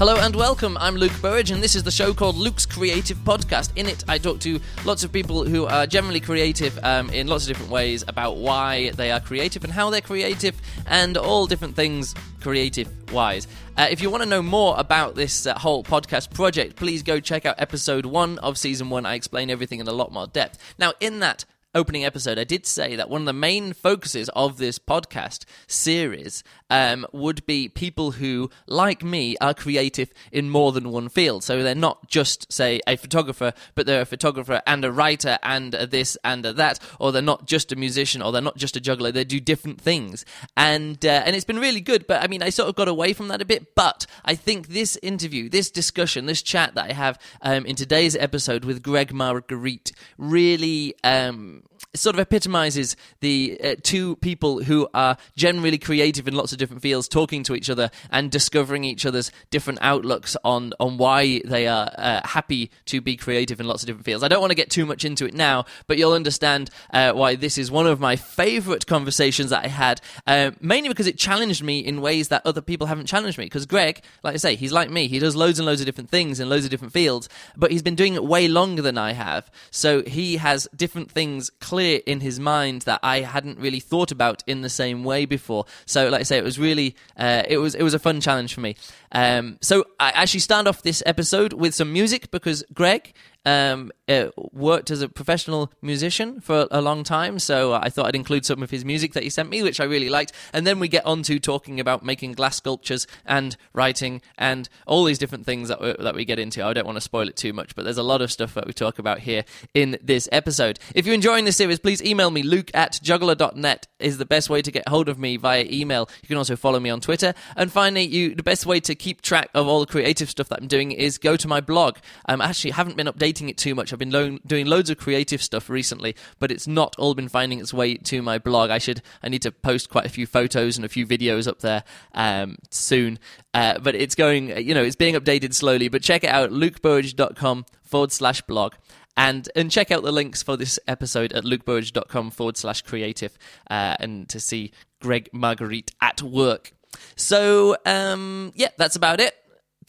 Hello and welcome. I'm Luke Burridge, and this is the show called Luke's Creative Podcast. In it, I talk to lots of people who are generally creative um, in lots of different ways about why they are creative and how they're creative, and all different things creative wise. Uh, if you want to know more about this uh, whole podcast project, please go check out episode one of season one. I explain everything in a lot more depth. Now, in that opening episode, I did say that one of the main focuses of this podcast series um, would be people who, like me, are creative in more than one field. So they're not just, say, a photographer, but they're a photographer and a writer and a this and a that, or they're not just a musician or they're not just a juggler. They do different things, and uh, and it's been really good. But I mean, I sort of got away from that a bit. But I think this interview, this discussion, this chat that I have um, in today's episode with Greg Margarite really. Um, sort of epitomizes the uh, two people who are generally creative in lots of different fields talking to each other and discovering each other's different outlooks on on why they are uh, happy to be creative in lots of different fields. I don't want to get too much into it now, but you'll understand uh, why this is one of my favorite conversations that I had, uh, mainly because it challenged me in ways that other people haven't challenged me. Because Greg, like I say, he's like me. He does loads and loads of different things in loads of different fields, but he's been doing it way longer than I have. So he has different things clear in his mind that I hadn't really thought about in the same way before. So, like I say, it was really uh, it was it was a fun challenge for me. Um, so I actually start off this episode with some music because Greg um, uh, worked as a professional musician for a long time, so I thought I'd include some of his music that he sent me, which I really liked. And then we get on to talking about making glass sculptures and writing and all these different things that we, that we get into. I don't want to spoil it too much, but there's a lot of stuff that we talk about here in this episode. If you're enjoying this series, please email me. Luke at juggler.net is the best way to get hold of me via email. You can also follow me on Twitter. And finally, you the best way to keep track of all the creative stuff that I'm doing is go to my blog. Um, I actually haven't been updating it too much. I've been lo- doing loads of creative stuff recently, but it's not all been finding its way to my blog. I should I need to post quite a few photos and a few videos up there um, soon. Uh, but it's going, you know, it's being updated slowly. But check it out, lukeburridge.com forward slash blog. And, and check out the links for this episode at lukeburridge.com forward slash creative uh, and to see Greg Margarite at work. So, um, yeah, that's about it.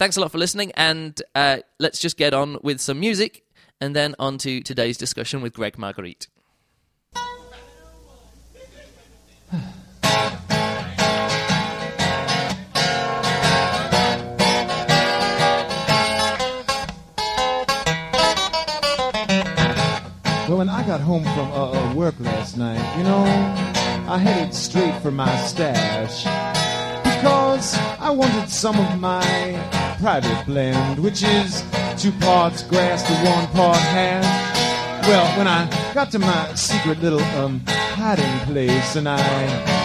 Thanks a lot for listening, and uh, let's just get on with some music and then on to today's discussion with Greg Margarite. Well, when I got home from uh, uh, work last night, you know, I headed straight for my stash because I wanted some of my private blend, which is two parts grass to one part hash. Well, when I got to my secret little um, hiding place and I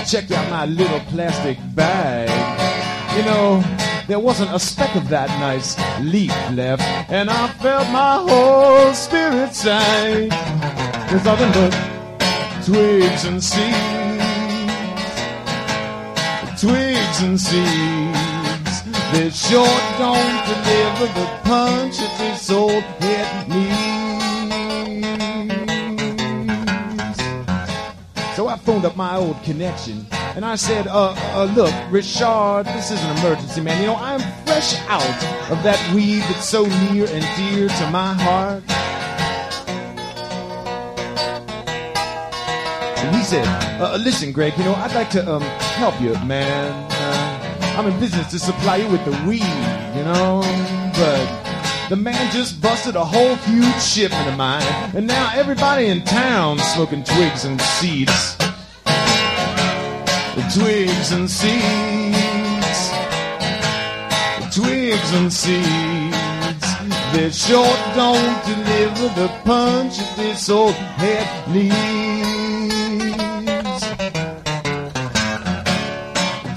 checked out my little plastic bag, you know, there wasn't a speck of that nice leaf left, and I felt my whole spirit sing. There's nothing but twigs and seeds, twigs and seeds. They sure don't deliver the punch that this old head needs. So I phoned up my old connection and I said, uh, uh, look, Richard, this is an emergency, man. You know, I'm fresh out of that weed that's so near and dear to my heart. And he said, uh, listen, Greg, you know, I'd like to um, help you, man. I'm in business to supply you with the weed, you know, but the man just busted a whole huge shipment of mine, and now everybody in town smoking twigs and seeds twigs and seeds, twigs and seeds. They sure don't deliver the punch that this old head needs.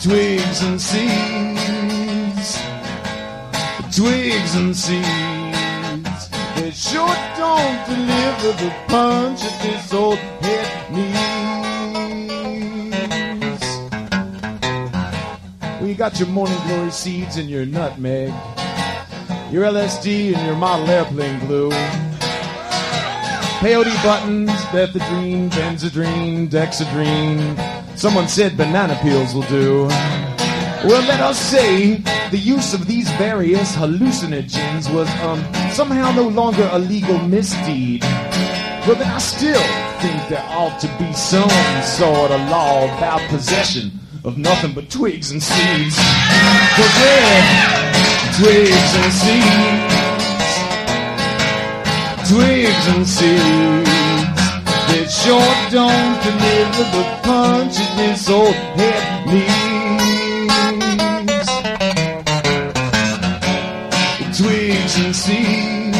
Twigs and seeds, twigs and seeds. They sure don't deliver the punch that this old head needs. Well, you got your morning glory seeds and your nutmeg, your LSD and your model airplane glue. Peyote buttons, methedrine, benzedrine, dexedrine. Someone said banana peels will do. Well, let us say the use of these various hallucinogens was um, somehow no longer a legal misdeed. Well, then I still think there ought to be some sort of law about possession of nothing but twigs and seeds. Cause yeah, twigs and seeds, twigs and seeds. That sure don't deliver the punch this old head needs. Twigs and seeds,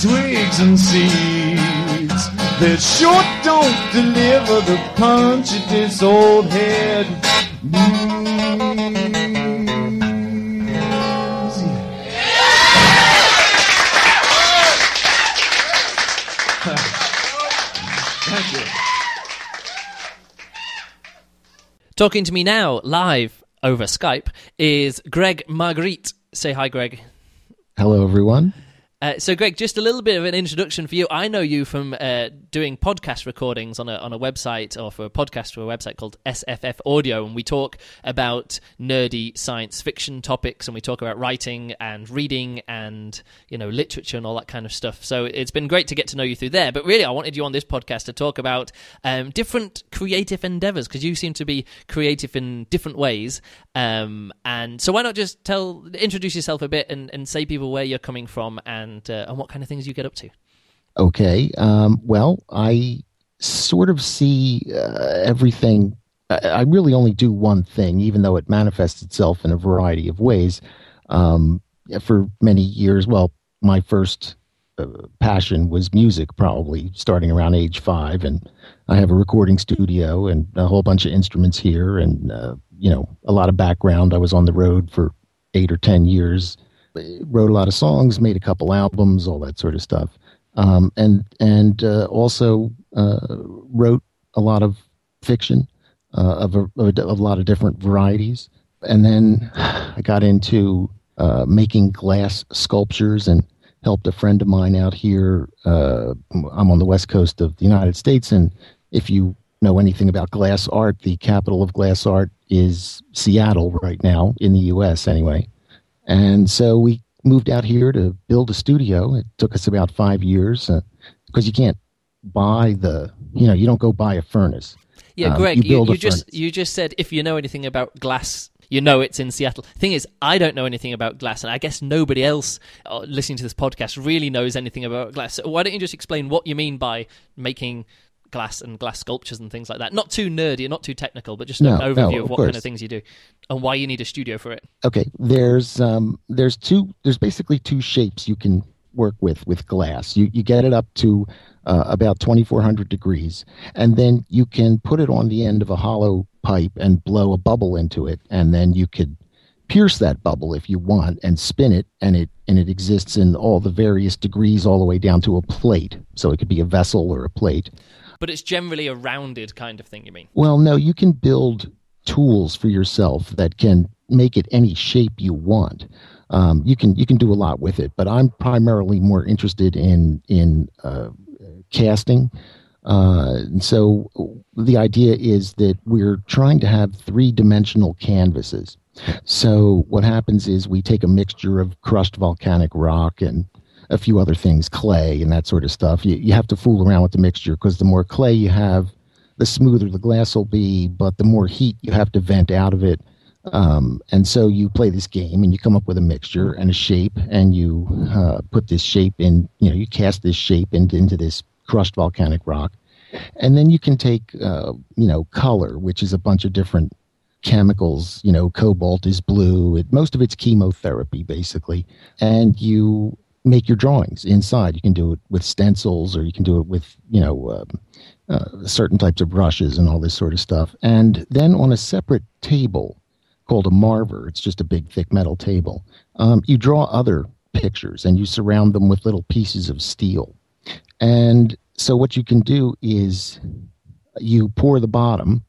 twigs and seeds that sure don't deliver the punch that this old head needs. Talking to me now, live over Skype, is Greg Margarite. Say hi, Greg. Hello, everyone. Uh, so, Greg, just a little bit of an introduction for you. I know you from uh, doing podcast recordings on a on a website or for a podcast for a website called SFF Audio, and we talk about nerdy science fiction topics, and we talk about writing and reading and you know literature and all that kind of stuff. So it's been great to get to know you through there. But really, I wanted you on this podcast to talk about um, different creative endeavors because you seem to be creative in different ways. Um, and so, why not just tell introduce yourself a bit and, and say people where you're coming from and uh, and what kind of things you get up to. Okay. Um, well, I sort of see uh, everything. I, I really only do one thing, even though it manifests itself in a variety of ways. Um, for many years, well, my first uh, passion was music, probably starting around age five, and I have a recording studio and a whole bunch of instruments here, and uh, you know, a lot of background. I was on the road for eight or ten years wrote a lot of songs, made a couple albums, all that sort of stuff, um, and and uh, also uh, wrote a lot of fiction uh, of, a, of, a, lot of different varieties. And then I got into uh, making glass sculptures and helped a friend of mine out here. Uh, I'm on the west coast of the United States, and if you know anything about glass art, the capital of glass art is Seattle right now in the U.S. Anyway. And so we moved out here to build a studio. It took us about five years because uh, you can't buy the, you know, you don't go buy a furnace. Yeah, um, Greg, you, you, you just you just said if you know anything about glass, you know it's in Seattle. Thing is, I don't know anything about glass, and I guess nobody else uh, listening to this podcast really knows anything about glass. So why don't you just explain what you mean by making glass and glass sculptures and things like that. Not too nerdy, not too technical, but just no, an overview no, of, of what course. kind of things you do and why you need a studio for it. Okay, there's um, there's two there's basically two shapes you can work with with glass. You you get it up to uh, about 2400 degrees, and then you can put it on the end of a hollow pipe and blow a bubble into it, and then you could pierce that bubble if you want and spin it and it and it exists in all the various degrees all the way down to a plate so it could be a vessel or a plate but it's generally a rounded kind of thing you mean? Well no you can build tools for yourself that can make it any shape you want. Um, you can you can do a lot with it but i'm primarily more interested in in uh, casting. Uh, so the idea is that we're trying to have three dimensional canvases. So what happens is we take a mixture of crushed volcanic rock and a few other things, clay and that sort of stuff. You, you have to fool around with the mixture because the more clay you have, the smoother the glass will be, but the more heat you have to vent out of it. Um, and so you play this game and you come up with a mixture and a shape and you uh, put this shape in, you know, you cast this shape into, into this crushed volcanic rock. And then you can take, uh, you know, color, which is a bunch of different chemicals. You know, cobalt is blue. It, most of it's chemotherapy, basically. And you make your drawings inside. You can do it with stencils, or you can do it with you know um, uh, certain types of brushes and all this sort of stuff. And then on a separate table called a marver, it's just a big thick metal table. Um, you draw other pictures and you surround them with little pieces of steel. And so what you can do is you pour the bottom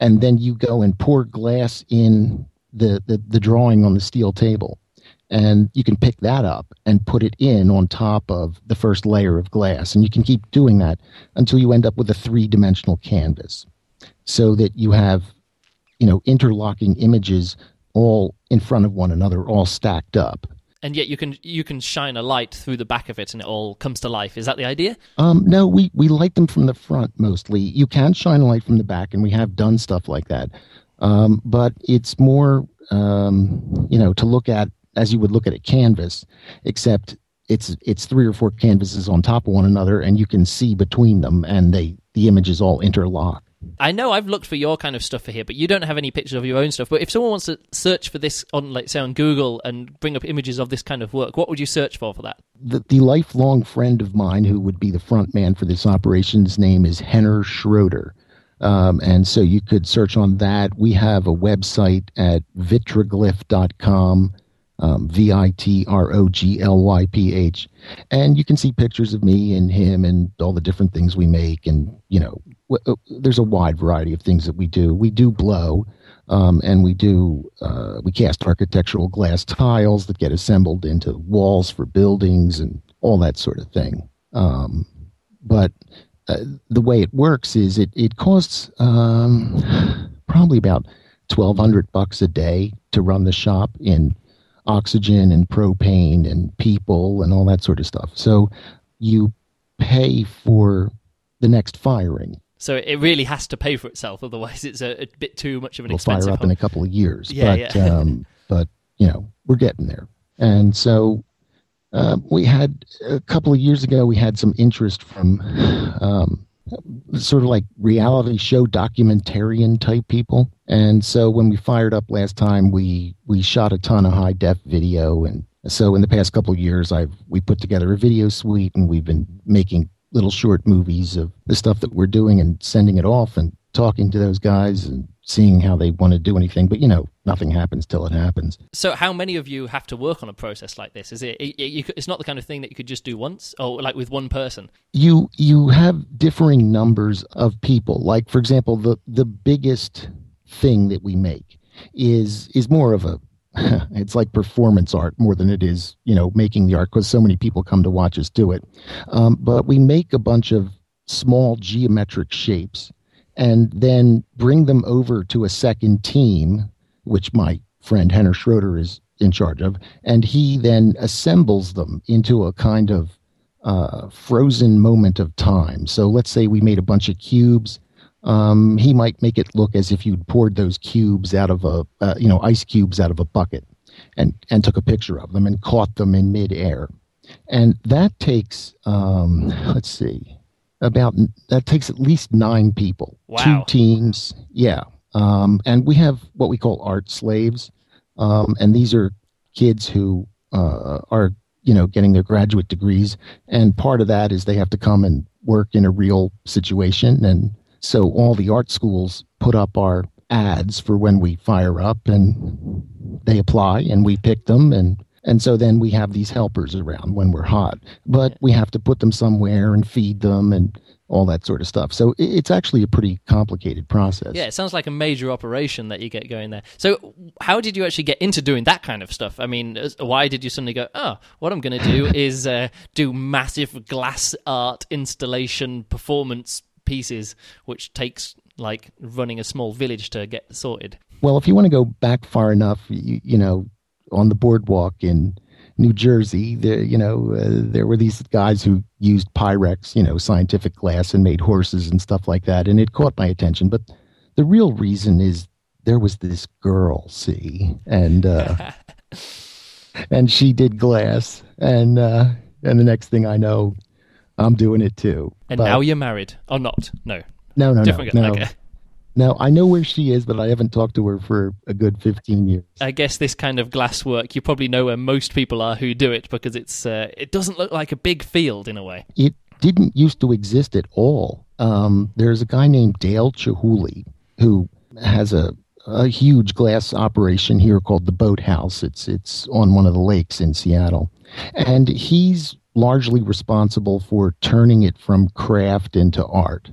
and then you go and pour glass in the, the, the drawing on the steel table and you can pick that up and put it in on top of the first layer of glass and you can keep doing that until you end up with a three-dimensional canvas so that you have you know interlocking images all in front of one another, all stacked up. And yet you can you can shine a light through the back of it, and it all comes to life. Is that the idea? Um, no, we we light them from the front mostly. You can shine a light from the back, and we have done stuff like that. Um, but it's more, um, you know, to look at as you would look at a canvas, except it's it's three or four canvases on top of one another, and you can see between them, and they the images all interlock. I know I've looked for your kind of stuff for here, but you don't have any pictures of your own stuff. But if someone wants to search for this on, like, say, on Google and bring up images of this kind of work, what would you search for for that? The, the lifelong friend of mine who would be the front man for this operation's name is Henner Schroeder. Um, and so you could search on that. We have a website at vitroglyph.com, um, V I T R O G L Y P H. And you can see pictures of me and him and all the different things we make. And, you know, w- uh, there's a wide variety of things that we do. We do blow. Um, and we do uh, we cast architectural glass tiles that get assembled into walls for buildings and all that sort of thing. Um, but uh, the way it works is it it costs um, probably about twelve hundred bucks a day to run the shop in oxygen and propane and people and all that sort of stuff. So you pay for the next firing. So it really has to pay for itself, otherwise it's a, a bit too much of an We'll expensive. fire up in a couple of years. Yeah, but yeah. um, but you know we're getting there. And so uh, we had a couple of years ago we had some interest from um, sort of like reality show documentarian type people. And so when we fired up last time, we we shot a ton of high def video, and so in the past couple years, I've we put together a video suite, and we've been making little short movies of the stuff that we're doing and sending it off and talking to those guys and seeing how they want to do anything. But you know, nothing happens till it happens. So how many of you have to work on a process like this? Is it, it, you it's not the kind of thing that you could just do once, or like with one person? you you have differing numbers of people like for example the the biggest thing that we make is is more of a it's like performance art more than it is you know making the art because so many people come to watch us do it um, but we make a bunch of small geometric shapes and then bring them over to a second team which my friend henner schroeder is in charge of and he then assembles them into a kind of uh, frozen moment of time. So let's say we made a bunch of cubes. Um, he might make it look as if you'd poured those cubes out of a, uh, you know, ice cubes out of a bucket, and and took a picture of them and caught them in midair, and that takes, um, let's see, about that takes at least nine people, Wow. two teams, yeah. Um, and we have what we call art slaves, um, and these are kids who uh, are you know getting their graduate degrees. And part of that is they have to come and work in a real situation. And so all the art schools put up our ads for when we fire up and they apply and we pick them. And and so then we have these helpers around when we're hot but we have to put them somewhere and feed them and all that sort of stuff so it's actually a pretty complicated process Yeah, it sounds like a major operation that you get going there. So, how did you actually get into doing that kind of stuff? I mean, why did you suddenly go, oh, what I'm going to do is uh, do massive glass art installation performance pieces, which takes like running a small village to get sorted? Well, if you want to go back far enough, you, you know, on the boardwalk in New Jersey, there, you know, uh, there were these guys who used Pyrex, you know, scientific glass, and made horses and stuff like that, and it caught my attention. But the real reason is there was this girl, see, and uh, and she did glass, and uh, and the next thing I know, I'm doing it too. And But- now you're married, or not? No, no, no, different. no, no. Okay. No, I know where she is, but I haven't talked to her for a good 15 years. I guess this kind of glass work, you probably know where most people are who do it because it's uh, it doesn't look like a big field in a way. it didn't used to exist at all. Um, there's a guy named Dale Chihuly who has a, a huge glass operation here called the Boathouse. It's it's on one of the lakes in Seattle, and he's largely responsible for turning it from craft into art,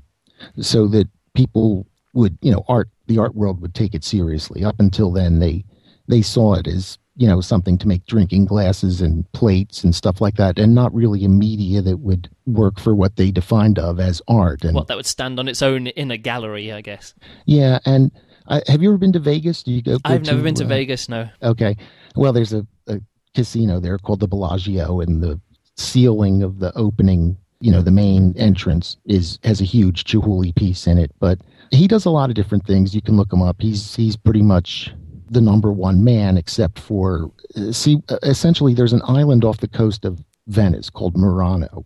so that people would you know art the art world would take it seriously. Up until then, they they saw it as you know something to make drinking glasses and plates and stuff like that and not really a media that would work for what they defined of as art and What that would stand on its own in a gallery, I guess. yeah and I, have you ever been to Vegas? Do you go? I've never been to uh, Vegas. No. Okay. Well, there's a, a casino there called the Bellagio, and the ceiling of the opening, you know, the main entrance is has a huge Chihuly piece in it. But he does a lot of different things. You can look him up. He's he's pretty much the number one man, except for uh, see, uh, essentially, there's an island off the coast of Venice called Murano,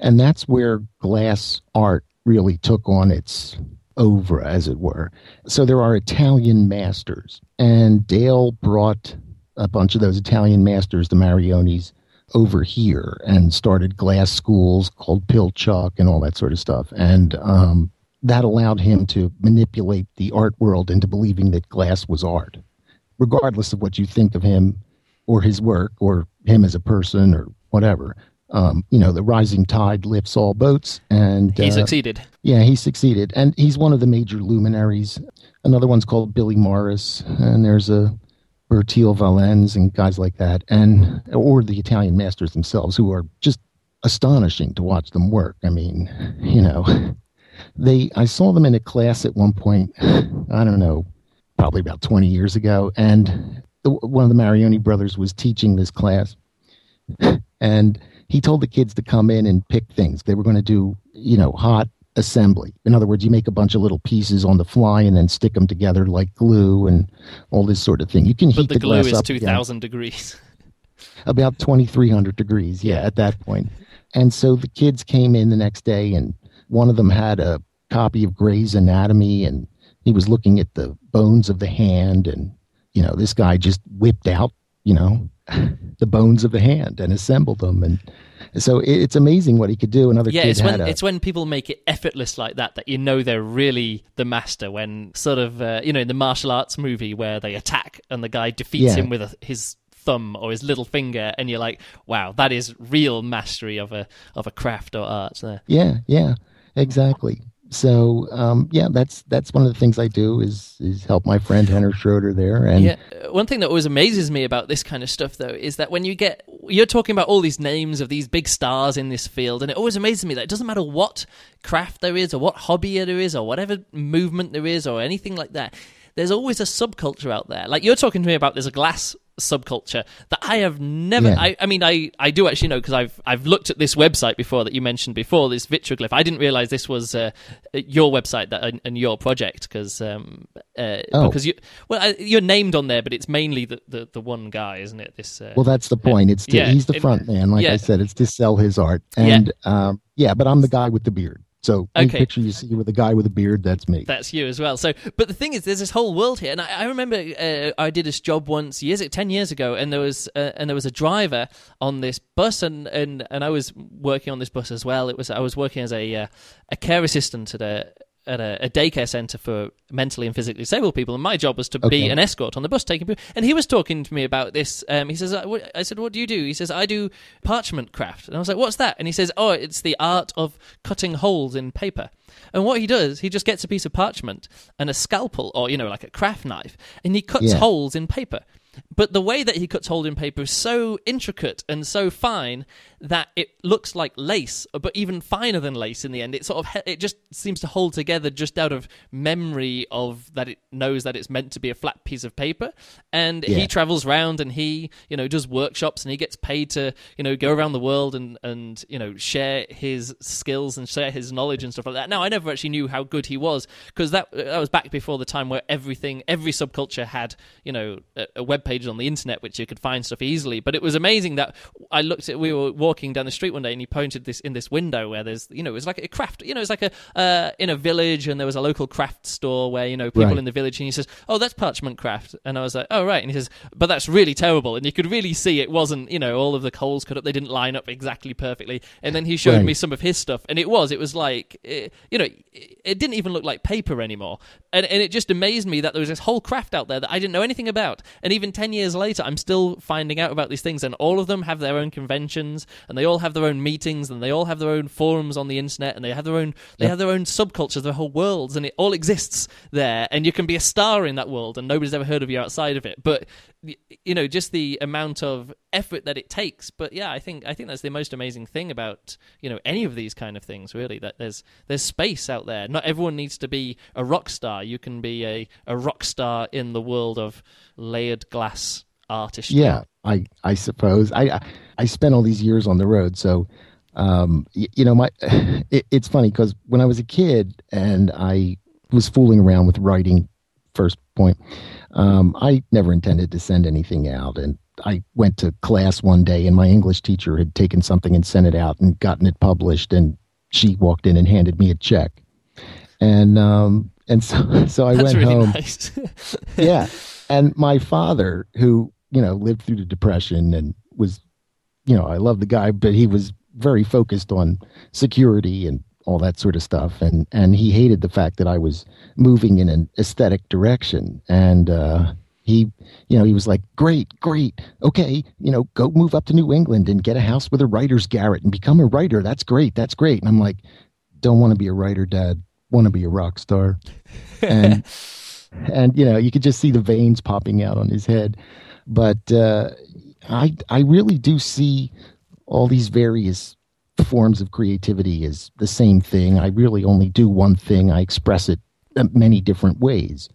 and that's where glass art really took on its over, as it were. So there are Italian masters, and Dale brought a bunch of those Italian masters, the Marionis, over here and started glass schools called Pilchuck and all that sort of stuff. And um, that allowed him to manipulate the art world into believing that glass was art, regardless of what you think of him or his work or him as a person or whatever. Um, you know, the rising tide lifts all boats, and He uh, succeeded. yeah, he succeeded, and he's one of the major luminaries. Another one's called Billy Morris, and there's a Bertil Vallien and guys like that, and or the Italian masters themselves, who are just astonishing to watch them work. I mean, you know, they. I saw them in a class at one point. I don't know, probably about twenty years ago, and the, one of the Marioni brothers was teaching this class, and he told the kids to come in and pick things. They were going to do, you know, hot assembly. In other words, you make a bunch of little pieces on the fly and then stick them together like glue and all this sort of thing. You can But heat the the, glue glass is two thousand degrees. about 2300 degrees yeah, Yeah. at that point and so the kids came in the next day and one of them had a copy of gray's anatomy and he was looking at the bones of the hand and you know this guy just whipped out you know the bones of the hand and assembled them and so it, it's amazing what he could do another Yeah, kid it's when a, it's when people make it effortless like that that you know they're really the master. When sort of uh, you know in the martial arts movie where they attack and the guy defeats Yeah. him with a, his thumb or his little finger, and you're like, wow, that is real mastery of a of a craft or art. There. yeah yeah exactly so um, yeah that's that's one of the things i do is is help my friend henry schroeder there and Yeah, one thing that always amazes me about this kind of stuff, though, is that when you get you're talking about all these names of these big stars in this field, and it always amazes me that it doesn't matter what craft there is, or what hobby there is, or whatever movement there is, or anything like that. There's always a subculture out there. Like you're talking to me about, there's a glass subculture that I have never. Yeah. I, I mean, I, I do actually know because I've I've looked at this website before that you mentioned before this Vitroglyph. I didn't realize this was uh, your website that and, and your project because um, uh, Oh. because you well I, you're named on there, but it's mainly the, the, the one guy, isn't it? This uh, Well, that's the point. It's to, yeah, he's the it- front man, like yeah. I said. It's to sell his art, and um, yeah, but I'm the guy with the beard. So any Okay. picture you see with a guy with a beard, that's me. that's you as well. So, but the thing is, there's this whole world here, and I, I remember uh, I did this job once years, ten years ago, and there was uh, and there was a driver on this bus, and, and and I was working on this bus as well. It was I was working as a uh, a care assistant at a at a, a daycare center for mentally and physically disabled people, and my job was to be an escort on the bus taking people. And he was talking to me about this. Um, he says, I, what- I said, "What do you do?" He says, "I do parchment craft." And I was like, "What's that?" And he says, "Oh, it's the art of cutting holes in paper." And what he does, he just gets a piece of parchment and a scalpel, or you know, like a craft knife, and he cuts Yeah. holes in paper. But the way that he cuts holding paper is so intricate and so fine that it looks like lace, but even finer than lace in the end. It sort of it just seems to hold together just out of memory of that it knows that it's meant to be a flat piece of paper. And he travels around and he you know does workshops and he gets paid to you know go around the world and and you know share his skills and share his knowledge and stuff like that. Now I never actually knew how good he was because that that was back before the time where everything every subculture had you know a, a web page on the internet which you could find stuff easily. But it was amazing that I looked at we were walking down the street one day and he pointed this in this window where there's you know it was like a craft you know it's like a uh, in a village and there was a local craft store where you know people Right. in the village and he says oh that's parchment craft. And I was like oh right. And he says but that's really terrible. And you could really see it wasn't you know all of the coals cut up. They didn't line up exactly perfectly. And then he showed Right. me some of his stuff and it was it was like eh, you know it, it didn't even look like paper anymore. And, and it just amazed me that there was this whole craft out there that I didn't know anything about. And even 10 years later I'm still finding out about these things and all of them have their own conventions and they all have their own meetings and they all have their own forums on the internet and they have their own they have their own subcultures their whole worlds and it all exists there and you can be a star in that world and nobody's ever heard of you outside of it. But you know just the amount of effort that it takes. But yeah i think i think that's the most amazing thing about you know any of these kind of things really that there's there's space out there. Not everyone needs to be a rock star. You can be a a rock star in the world of layered glass artistry. Yeah i i suppose. I i spent all these years on the road so um you, you know my it, it's funny because when i was a kid and i was fooling around with writing first point um, I never intended to send anything out. And I went to class one day, and my English teacher had taken something and sent it out and gotten it published. And she walked in and handed me a check. And um, and so so I That's went really home. nice. yeah, and my father, who you know lived through the depression and was, you know, I love the guy, but he was very focused on security and all that sort of stuff. And and he hated the fact that I was moving in an aesthetic direction. And uh he you know he was like great great. Okay you know go move up to New England and get a house with a writer's garret and become a writer. That's great that's great. And I'm like don't want to be a writer dad. Want to be a rock star. And and you know you could just see the veins popping out on his head. But uh I I really do see all these various forms of creativity is the same thing. I really only do one thing. I express it many different ways.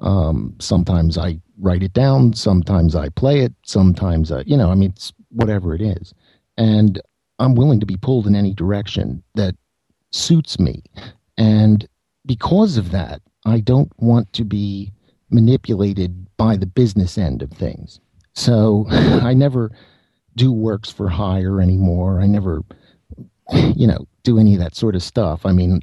Um, sometimes I write it down. Sometimes I play it. Sometimes, I, you know, I mean, it's whatever it is. And I'm willing to be pulled in any direction that suits me. And because of that, I don't want to be manipulated by the business end of things. So I never do works for hire anymore. I never you know, do any of that sort of stuff. I mean,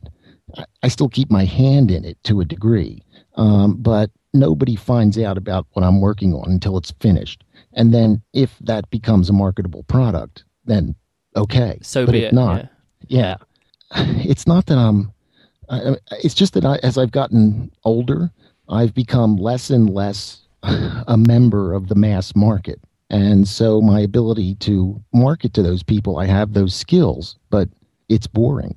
I still keep my hand in it to a degree, um, but nobody finds out about what I'm working on until it's finished. And then if that becomes a marketable product, then okay. So but be if it. not, yeah. yeah, it's not that I'm. I, it's just that I, as I've gotten older, I've become less and less a member of the mass market. And so my ability to market to those people, I have those skills, but it's boring.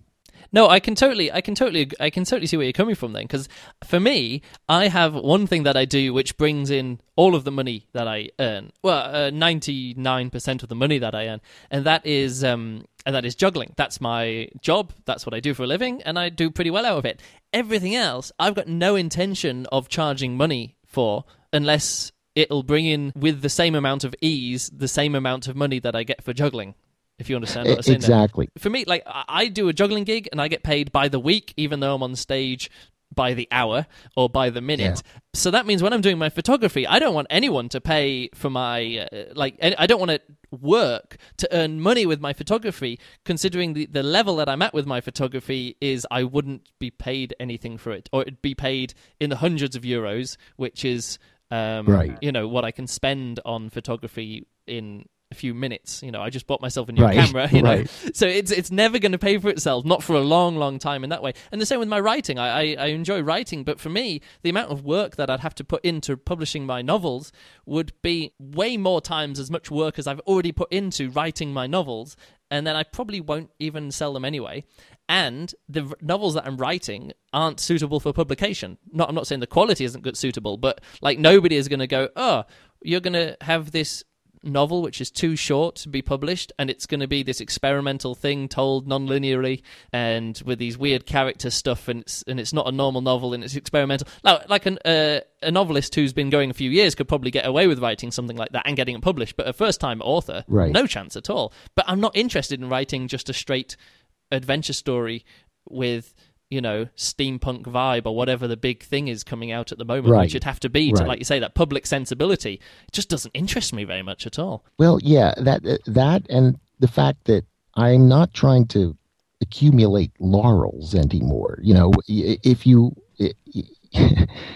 No, I can totally, I can totally, I can totally see where you're coming from then. Because for me, I have one thing that I do which brings in all of the money that I earn. Well, ninety nine percent of the money that I earn, and that is, um, and that is juggling. That's my job. That's what I do for a living, and I do pretty well out of it. Everything else, I've got no intention of charging money for, unless it'll bring in with the same amount of ease the same amount of money that I get for juggling. If you understand what I'm saying. there. Exactly. For me, like I I do a juggling gig and I get paid by the week, even though I'm on stage by the hour or by the minute. So that means when I'm doing my photography, I don't want anyone to pay for my uh, like. I don't want to work to earn money with my photography, considering the the level that I'm at with my photography is I wouldn't be paid anything for it, or it'd be paid in the hundreds of euros, which is um, Right. You know what I can spend on photography in a few minutes. You know, I just bought myself a new Right, camera. You know, right. so it's it's never going to pay for itself, not for a long, long time in that way. And the same with my writing. I, I, I enjoy writing, but for me, the amount of work that I'd have to put into publishing my novels would be way more times as much work as I've already put into writing my novels. And then I probably won't even sell them anyway. And the novels that I'm writing aren't suitable for publication. Not, I'm not saying the quality isn't good suitable, but like nobody is going to go, oh, you're going to have this novel which is too short to be published and it's going to be this experimental thing told non-linearly and with these weird character stuff and it's, and it's not a normal novel and it's experimental like, like an, uh, a novelist who's been going a few years could probably get away with writing something like that and getting it published but a first-time author Right. no chance at all but i'm not interested in writing just a straight adventure story with you know steampunk vibe or whatever the big thing is coming out at the moment Right. which it'd have to be to Right. like you say that public sensibility it just doesn't interest me very much at all Well, yeah, that uh, that and the fact that I'm not trying to accumulate laurels anymore. You know, if you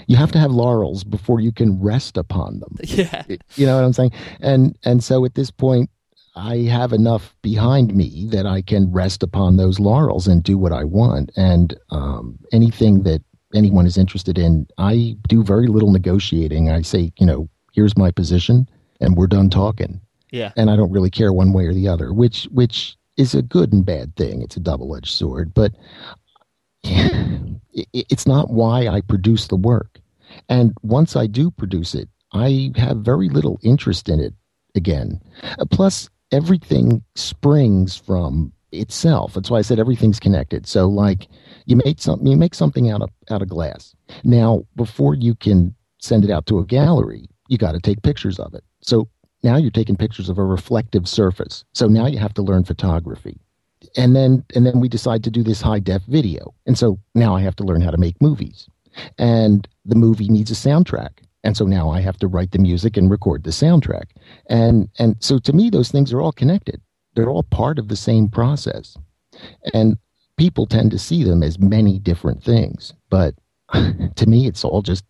you have to have laurels before you can rest upon them. yeah You know what I'm saying? And and so at this point I have enough behind me that I can rest upon those laurels and do what I want. And um, anything that anyone is interested in, I do very little negotiating. I say, you know, here's my position, and we're done talking. yeah And I don't really care one way or the other, which which is a good and bad thing. It's a double edged sword, but it's not why I produce the work. And once I do produce it, I have very little interest in it again. Uh, plus, everything springs from itself. That's why I said everything's connected. So, like, you make something, you make something out of out of glass. Now, before you can send it out to a gallery, you got to take pictures of it. So now you're taking pictures of a reflective surface. So now you have to learn photography. And then and then we decide to do this high def video. And so now I have to learn how to make movies. And the movie needs a soundtrack. And so now I have to write the music and record the soundtrack. And and so to me those things are all connected. They're all part of the same process. And people tend to see them as many different things. But to me it's all just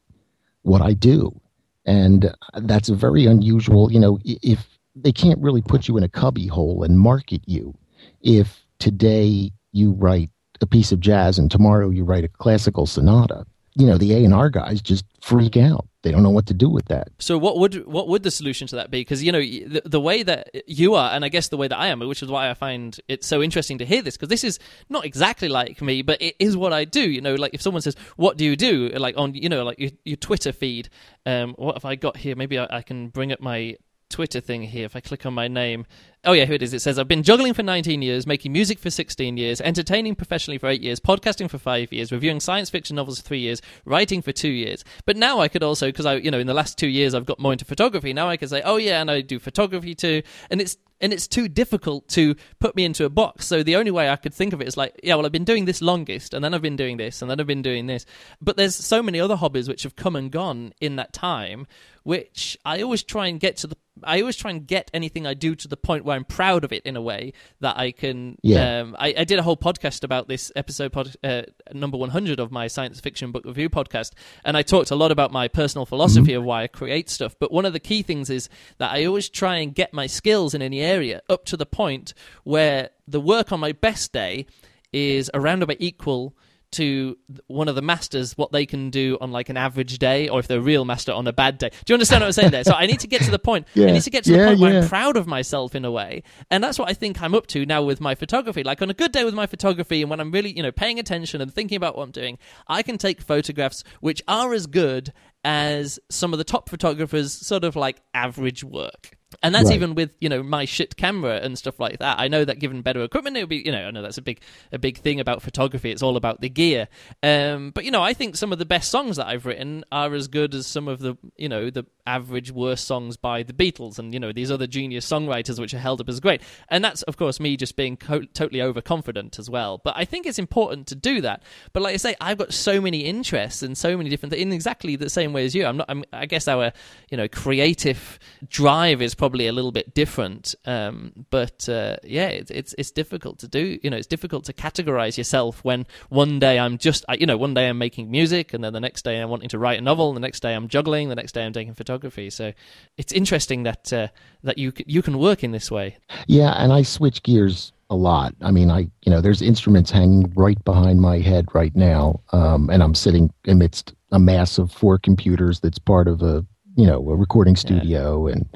what I do and that's very unusual. You know, if they can't really put you in a cubby hole and market you, if today you write a piece of jazz and tomorrow you write a classical sonata, you know, the A and R guys just freak out. They don't know what to do with that. So what would what would the solution to that be? Because you know the, the, way that you are, and I guess the way that I am, which is why I find it so interesting to hear this, because this is not exactly like me, but it is what I do. You know, like if someone says, "What do you do?" like on you know like your, your Twitter feed, um, what have I got here? Maybe I, I can bring up my Twitter thing here. If I click on my name, oh yeah, here it is. It says I've been juggling for 19 years, making music for 16 years, entertaining professionally for eight years, podcasting for five years, reviewing science fiction novels for three years, writing for two years. But now I could also, because I, you know, in the last two years I've got more into photography. Now I could say, oh yeah, and I do photography too, and it's and it's too difficult to put me into a box. So the only way I could think of it is like, yeah, well, I've been doing this longest, and then I've been doing this, and then I've been doing this. But there's so many other hobbies which have come and gone in that time, which I always try and get to the I always try and get anything I do to the point where I'm proud of it in a way that I can. Yeah. Um, I, I, did a whole podcast about this episode, pod, uh, number 100 of my science fiction book review podcast, and I talked a lot about my personal philosophy mm-hmm. of why I create stuff. But one of the key things is that I always try and get my skills in any area up to the point where the work on my best day is around about equal to one of the masters what they can do on like an average day or if they're a real master on a bad day. Do you understand what I'm saying there? So I need to get to the point. yeah. I need to get to yeah, the point where I'm proud of myself in a way. And that's what I think I'm up to now with my photography. Like on a good day with my photography and when I'm really, you know, paying attention and thinking about what I'm doing, I can take photographs which are as good as some of the top photographers sort of like average work and that's right. even with you know my shit camera and stuff like that. I know that given better equipment, it would be you know I know that's a big a big thing about photography. It's all about the gear. Um, but you know I think some of the best songs that I've written are as good as some of the you know the average worst songs by the Beatles and you know these other genius songwriters which are held up as great. And that's of course me just being co- totally overconfident as well. But I think it's important to do that. But like I say, I've got so many interests and so many different things in exactly the same way as you. I'm not. I'm, I guess our you know creative drive is probably a little bit different. Um, but uh, yeah, it's, it's it's difficult to do. You know, it's difficult to categorize yourself when one day I'm just you know one day I'm making music and then the next day I'm wanting to write a novel, and the next day I'm juggling, the next day I'm taking photography photography. So it's interesting that uh, that you you can work in this way. Yeah, and I switch gears a lot. I mean, I you know, there's instruments hanging right behind my head right now, um, and I'm sitting amidst a mass of four computers that's part of a you know a recording studio, yeah. and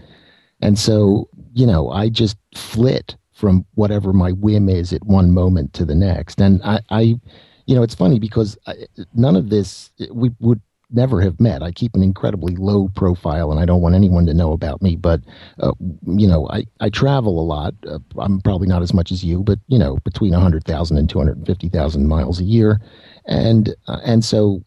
and so you know, I just flit from whatever my whim is at one moment to the next, and I. I you know, it's funny because I, none of this we would never have met. I keep an incredibly low profile, and I don't want anyone to know about me. But uh, you know, I I travel a lot. Uh, I'm probably not as much as you, but you know, between 100,000 and 250,000 miles a year, and uh, and so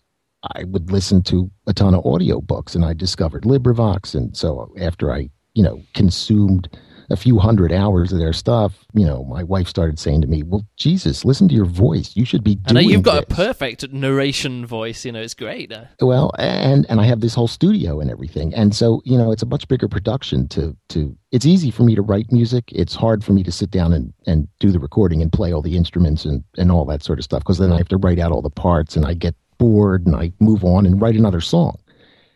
I would listen to a ton of audiobooks, and I discovered LibriVox, and so after I you know consumed a few hundred hours of their stuff, you know, my wife started saying to me, "Well, Jesus, listen to your voice. You should be doing." I know you've got this. a perfect narration voice. You know, it's great. Well, and and I have this whole studio and everything, and so you know, it's a much bigger production. To to it's easy for me to write music. It's hard for me to sit down and and do the recording and play all the instruments and and all that sort of stuff because then I have to write out all the parts and I get bored and I move on and write another song.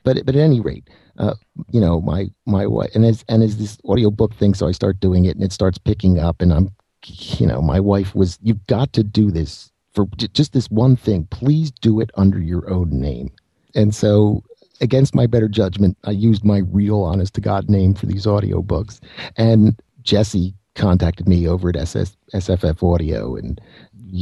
But but at any rate, uh, you know, my my wife and as and as this audiobook thing, so I start doing it and it starts picking up, and I'm, you know, my wife was, you've got to do this for just this one thing. Please do it under your own name. And so, against my better judgment, I used my real, honest to God name for these audiobooks. And Jesse contacted me over at SS, SFF Audio, and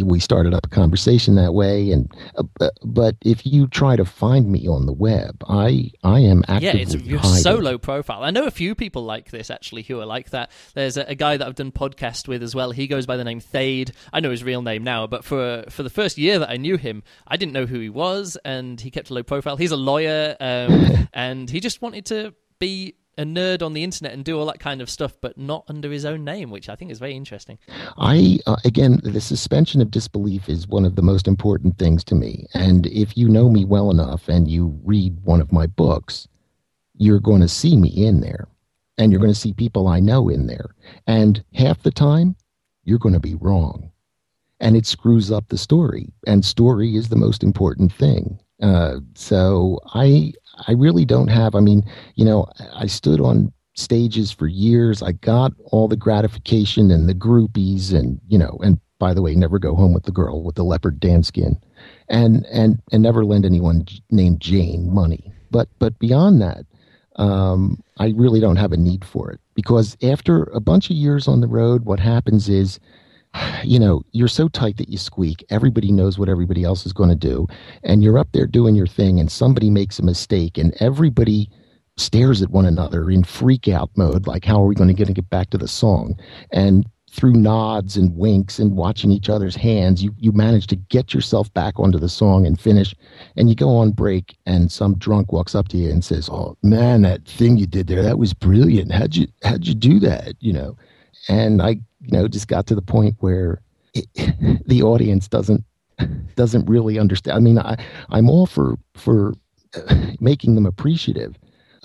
we started up a conversation that way. And uh, but if you try to find me on the web, I I am actively yeah, it's you're hiding. so profile. I know a few people like this actually who are like that. There's a, a, guy that I've done podcast with as well. He goes by the name Thade. I know his real name now, but for for the first year that I knew him, I didn't know who he was, and he kept a low profile. He's a lawyer, um, and he just wanted to be a nerd on the internet and do all that kind of stuff, but not under his own name, which I think is very interesting. I uh, again, the suspension of disbelief is one of the most important things to me. And if you know me well enough and you read one of my books, you're going to see me in there, and you're going to see people I know in there. And half the time, you're going to be wrong, and it screws up the story. And story is the most important thing. Uh, so I I really don't have. I mean, you know, I stood on stages for years. I got all the gratification and the groupies, and you know, and by the way, never go home with the girl with the leopard Dan skin, and and and never lend anyone named Jane money. But but beyond that, um, I really don't have a need for it because after a bunch of years on the road, what happens is you know, you're so tight that you squeak. Everybody knows what everybody else is going to do. And you're up there doing your thing, and somebody makes a mistake, and everybody stares at one another in freak out mode like, how are we going to get, back to the song? And through nods and winks and watching each other's hands, you, you manage to get yourself back onto the song and finish. And you go on break, and some drunk walks up to you and says, "Oh man, that thing you did there, that was brilliant. How'd you how'd you do that?" You know, and I you know just got to the point where it, the audience doesn't doesn't really understand. I mean, I I'm all for for making them appreciative,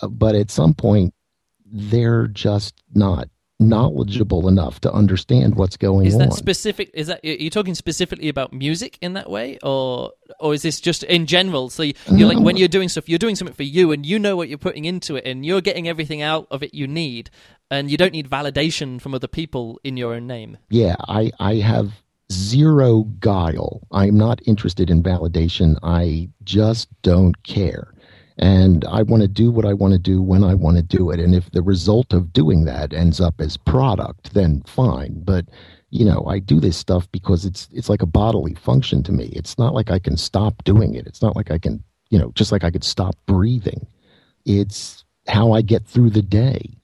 uh, but at some point they're just not knowledgeable enough to understand what's going on. Is that specific? Is that you're talking specifically about music in that way, or or is this just in general? So you're no. like when you're doing stuff, you're doing something for you, and you know what you're putting into it, and you're getting everything out of it you need, and you don't need validation from other people in your own name. Yeah, I I have zero guile. I'm not interested in validation. I just don't care and I want to do what I want to do when I want to do it. And if the result of doing that ends up as product, then fine. But you know, I do this stuff because it's it's like a bodily function to me. It's not like I can stop doing it. It's not like I can, you know, just like I could stop breathing. It's how I get through the day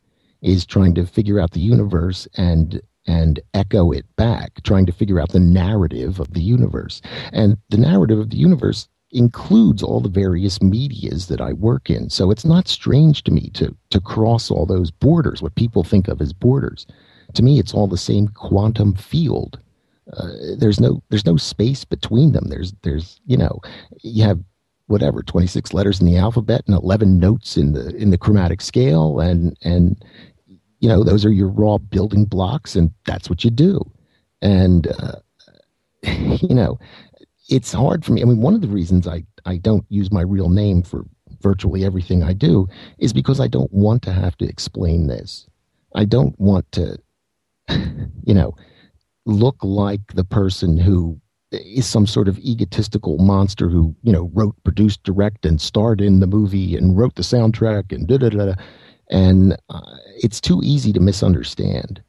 is trying to figure out the universe and and echo it back, trying to figure out the narrative of the universe. And the narrative of the universe includes all the various medias that I work in. So it's not strange to me to to cross all those borders, what people think of as borders. To me, it's all the same quantum field. Uh, there's no there's no space between them. There's there's you know you have whatever 26 letters in the alphabet and 11 notes in the in the chromatic scale and and you know those are your raw building blocks and that's what you do and uh, you know it's hard for me. I mean, one of the reasons I, I don't use my real name for virtually everything I do is because I don't want to have to explain this. I don't want to, you know, look like the person who is some sort of egotistical monster who, you know, wrote, produced, directed, and starred in the movie and wrote the soundtrack and da da da. And uh, it's too easy to misunderstand.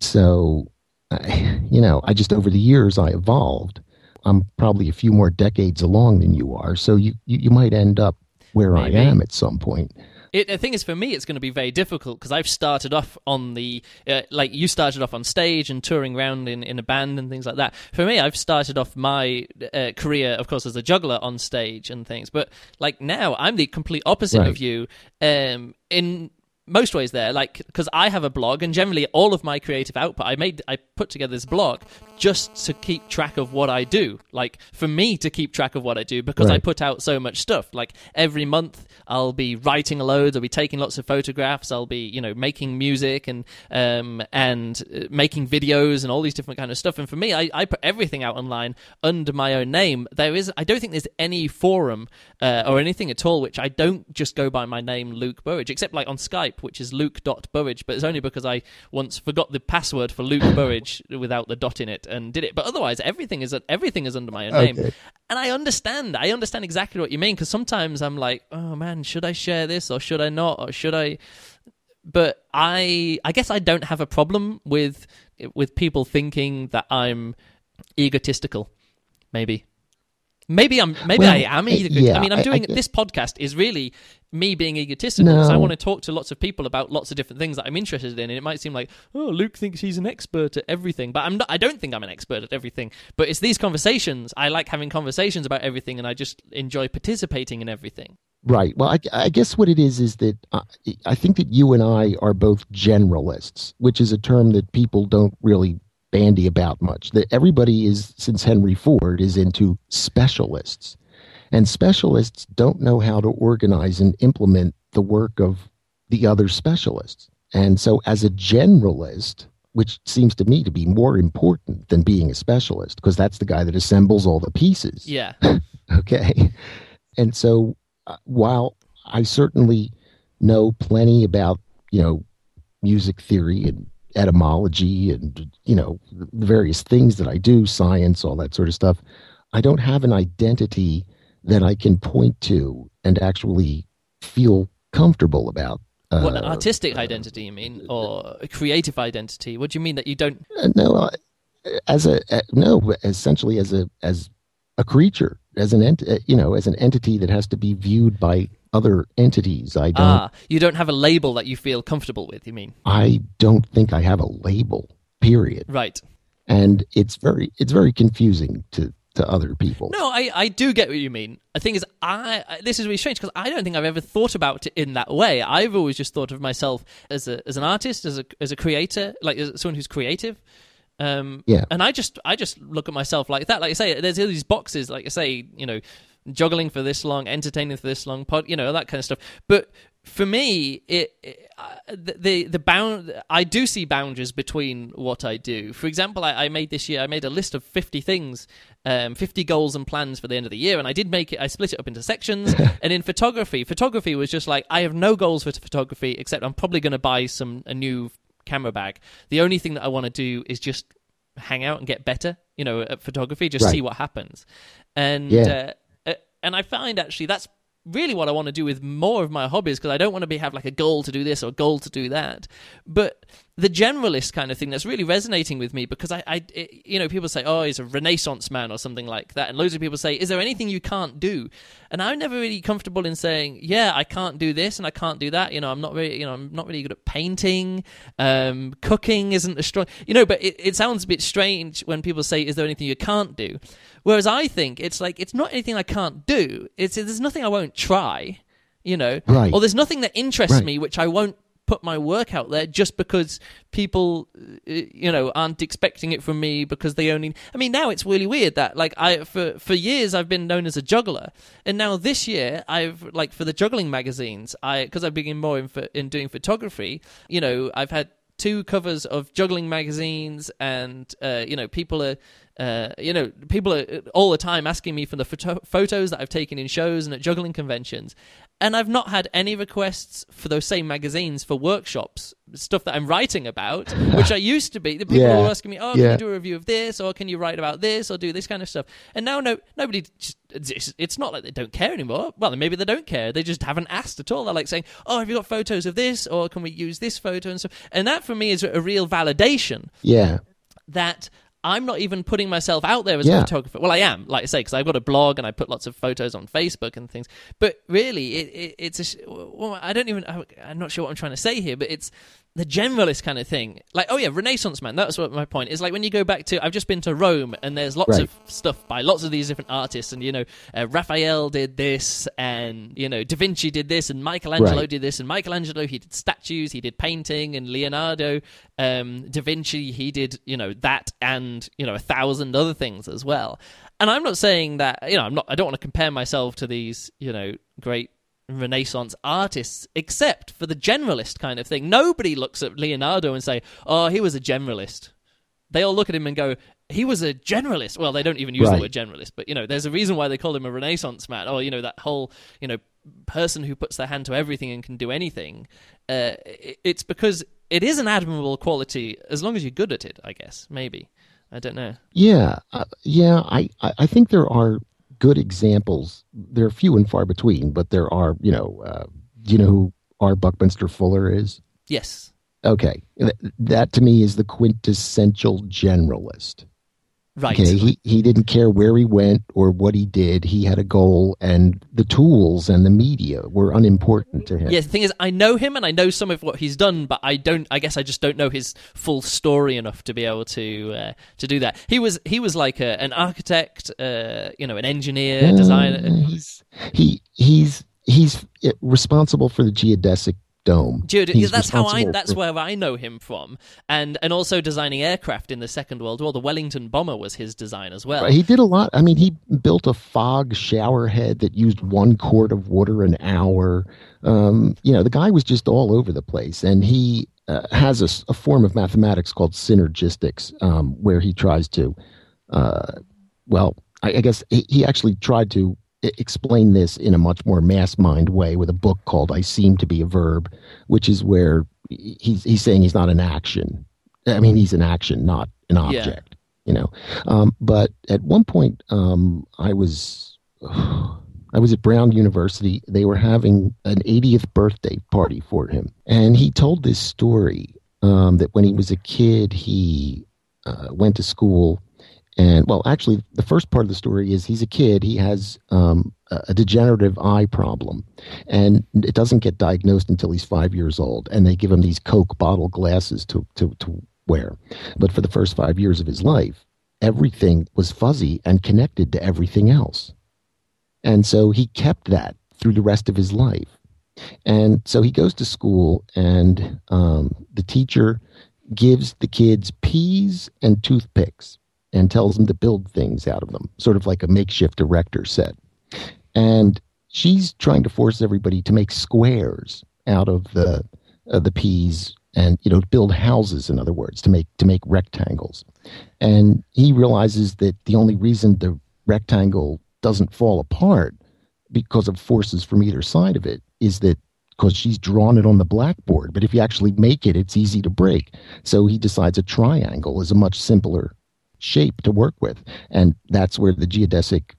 So, I, you know, I just over the years I evolved I'm probably a few more decades along than you are, so you you, you might end up where Maybe. I am at some point. It, the thing is, for me, it's going to be very difficult because I've started off on the uh, like you started off on stage and touring around in, in a band and things like that. For me, I've started off my uh, career, of course, as a juggler on stage and things. But like now, I'm the complete opposite right. of you. Um, in most ways there like because i have a blog and generally all of my creative output i made i put together this blog just to keep track of what i do. Like for me to keep track of what i do because right. i put out so much stuff. Like every month i'll be writing a load i'll be taking lots of photographs i'll be you know making music and um and uh, making videos and all these different kind of stuff. And for me i, I put everything out online under my own name. There is i don't think there's any forum uh, or anything at all which i don't just go by my name luke burridge except like on skype which is luke.burridge, but it's only because I once forgot the password for Luke Burridge without the dot in it and did it. But otherwise, everything is everything is under my own okay. name. And I understand. I understand exactly what you mean because sometimes I'm like, oh man, should I share this or should I not or should I? but I I guess I don't have a problem with with people thinking that I'm egotistical. Maybe. Maybe I'm. Maybe Well, I am egotistical. yeah, I mean, I'm doing I- this podcast is really me being egotistical because I want to talk to lots of people about lots of different things that I'm interested in, and it might seem like, oh, Luke thinks he's an expert at everything, but I'm not. I don't think I'm an expert at everything. But it's these conversations. I like having conversations about everything, and I just enjoy participating in everything. Right. Well, I, I guess what it is is that uh, I think that you and I are both generalists, which is a term that people don't really bandy about much. That everybody is, since Henry Ford, is into specialists, and specialists don't know how to organize and implement the work of the other specialists. And so, as a generalist, which seems to me to be more important than being a specialist, because that's the guy that assembles all the pieces. Yeah. Okay. And so uh, while I certainly know plenty about, you know, music theory and etymology and, you know, the various things that I do, science, all that sort of stuff, I don't have an identity that I can point to and actually feel comfortable about. Uh, What an artistic identity you mean, or a creative identity? What do you mean that you don't? uh, no, uh, as a uh, no, essentially as a as a creature, as an ent- you know, as an entity that has to be viewed by other entities. I don't. Ah, you don't have a label that you feel comfortable with. You mean I don't think I have a label. Period. right? And it's very it's very confusing to to other people. No, I, I do get what you mean. The thing is, I, I this is really strange because I don't think I've ever thought about it in that way. I've always just thought of myself as a as an artist, as a as a creator, like as someone who's creative. Um, Yeah. and I just I just look at myself like that. Like I say, there's all these boxes. Like I say, you know, juggling for this long, entertaining for this long, pod, you know, that kind of stuff. But for me, it, it uh, the the the bound. I do see boundaries between what I do. For example, I, I made this year. I made a list of fifty things, um, fifty goals and plans for the end of the year, and I did make it. I split it up into sections. and in photography, photography was just like I have no goals for photography except I'm probably going to buy some a new camera bag. The only thing that I want to do is just hang out and get better, you know, at photography, just Right. see what happens. And Yeah. uh, uh, and I find actually that's really what I want to do with more of my hobbies because I don't want to be have like a goal to do this or a goal to do that. But the generalist kind of thing that's really resonating with me because I, I it- you know, people say, oh, he's a Renaissance man or something like that, and loads of people say, is there anything you can't do? And I'm never really comfortable in saying, yeah, I can't do this and I can't do that. You know, I'm not really, you know, I'm not really good at painting. Um, cooking isn't a strong, you know, but it, it sounds a bit strange when people say, is there anything you can't do? Whereas I think it's like it's not anything I can't do. It's there's nothing I won't try, you know, Right. or there's nothing that interests Right. me which I won't put my work out there just because people uh, you know aren't expecting it from me because they only I mean now it's really weird that like I for for years I've been known as a juggler and now this year I've like for the juggling magazines I because I've been more in, in doing photography you know I've had two covers of juggling magazines and uh, you know people are uh, you know people are all the time asking me for the photo- photos that I've taken in shows and at juggling conventions. And I've not had any requests for those same magazines for workshops stuff that I'm writing about which I used to be. The people Yeah. were asking me oh can Yeah. you do a review of this? Or can you write about this? Or do this kind of stuff. And now no nobody just it's, it's not like they don't care anymore. Well maybe they don't care. They just haven't asked at all. They're like saying oh have you got photos of this? Or can we use this photo and so and that for me is a real validation Yeah. that I'm not even putting myself out there as Yeah. a photographer. Well, I am, like I say, because I've got a blog and I put lots of photos on Facebook and things. But really, it, it, it's a. sh- Well, I don't even. I'm not sure what I'm trying to say here, but it's the generalist kind of thing. Like, oh yeah, Renaissance man. That's what my point is. Like when you go back to, I've just been to Rome and there's lots Right. of stuff by lots of these different artists, and you know, uh, Raphael did this, and you know, Da Vinci did this, and Michelangelo Right. did this, and Michelangelo he did statues, he did painting, and Leonardo, um, Da Vinci he did you know that, and you know a thousand other things as well. And I'm not saying that you know I'm not I don't want to compare myself to these you know great Renaissance artists, except for the generalist kind of thing. Nobody looks at Leonardo and say, "Oh, he was a generalist." They all look at him and go, "He was a generalist." Well, they don't even use the word generalist, but you know, there's a reason why they call him a Renaissance man. Or you know, that whole you know person who puts their hand to everything and can do anything. Uh, it's because it is an admirable quality as long as you're good at it. I guess maybe I don't know. Yeah, uh, yeah. I I think there are good examples. There are few and far between, but there are. You know, uh, do you know who R. Buckminster Fuller is? Yes. Okay, Th- that to me is the quintessential generalist. Right. Okay, he he didn't care where he went or what he did. He had a goal, and the tools and the media were unimportant to him. Yeah, the thing is, I know him and I know some of what he's done, but I don't. I guess I just don't know his full story enough to be able to uh, to do that. He was he was like a, an architect, uh, you know, an engineer, Uh, designer. He's he he's he's responsible for the geodesic dome. Geode- He's that's how I. That's where I know him from, and and also designing aircraft in the Second World War. The Wellington bomber was his design as well. He did a lot. I mean, he built a fog shower head that used one quart of water an hour. Um, you know, the guy was just all over the place, and he uh, has a form of mathematics called synergistics, um, where he tries to, uh, well, I, I guess he, he actually tried to explain this in a much more mass mind way with a book called "I Seem to Be a Verb," which is where he's he's saying he's not an action. I mean, he's an action, not an Yeah. object. You know, um, but at one point, um, I was I was at Brown University. They were having an 80th birthday party for him, and he told this story um, that when he was a kid, he uh, went to school. And well, actually, the first part of the story is he's a kid. He has um, a degenerative eye problem, and it doesn't get diagnosed until he's five years old. And they give him these Coke bottle glasses to to to wear. But for the first five years of his life, everything was fuzzy and connected to everything else. And so he kept that through the rest of his life. And so he goes to school, and um, the teacher gives the kids peas and toothpicks and tells them to build things out of them, sort of like a makeshift erector set. And she's trying to force everybody to make squares out of the uh, the peas and you know build houses in other words to make to make rectangles and he realizes that the only reason the rectangle doesn't fall apart because of forces from either side of it is that because she's drawn it on the blackboard but if you actually make it it's easy to break so he decides a triangle is a much simpler shape to work with and that's where the geodesic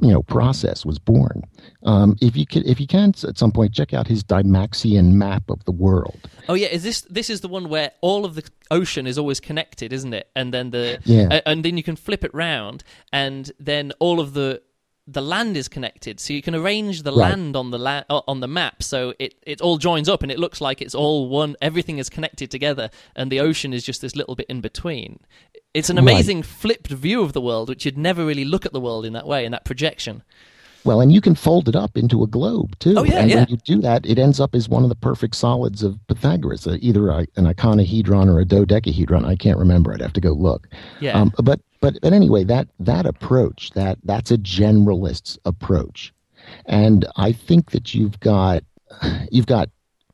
you know process was born um, if you can if you can at some point check out his dymaxion map of the world Oh yeah, is this this is the one where all of the ocean is always connected, isn't it? And then the Yeah. and then you can flip it round, and then all of the the land is connected, so you can arrange the Right. land on the la- uh, on the map, so it it all joins up, and it looks like it's all one. Everything is connected together, and the ocean is just this little bit in between. It's an Right. amazing flipped view of the world, which you'd never really look at the world in that way, in that projection. Well, and you can fold it up into a globe too. Oh, yeah, and yeah. when you do that, it ends up as one of the perfect solids of Pythagoras, uh, either a, an icosahedron or a dodecahedron. I can't remember. I'd have to go look. Yeah. Um, but but but anyway, that that approach that that's a generalist's approach, and I think that you've got you've got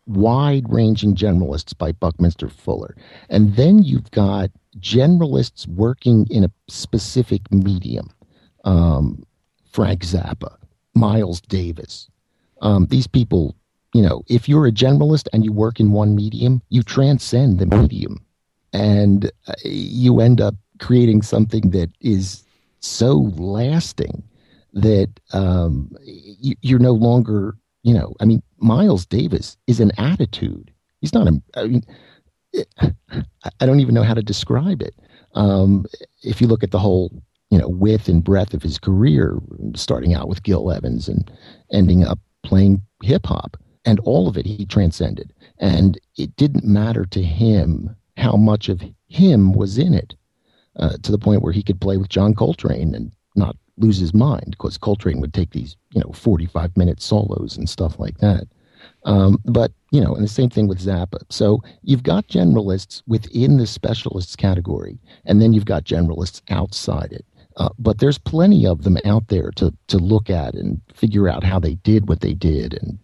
wide-ranging generalists by Buckminster Fuller, and then you've got generalists working in a specific medium. Um, Frank Zappa, Miles Davis. Um, these people, you know, if you're a generalist and you work in one medium, you transcend the medium and uh, you end up creating something that is so lasting that um, you, you're no longer, you know, I mean, Miles Davis is an attitude. He's not a, I mean, I- don't even know how to describe it. Um, if you look at the whole you know width and breadth of his career, starting out with Gil Evans and ending up playing hip hop, and all of it he transcended, and it didn't matter to him how much of him was in it, uh, to the point where he could play with John Coltrane and not lose his mind because Coltrane would take these you know forty five minute solos and stuff like that. Um, but you know, and the same thing with Zappa. So you've got generalists within the specialists category, and then you've got generalists outside it. Uh, but there's plenty of them out there to to look at and figure out how they did what they did and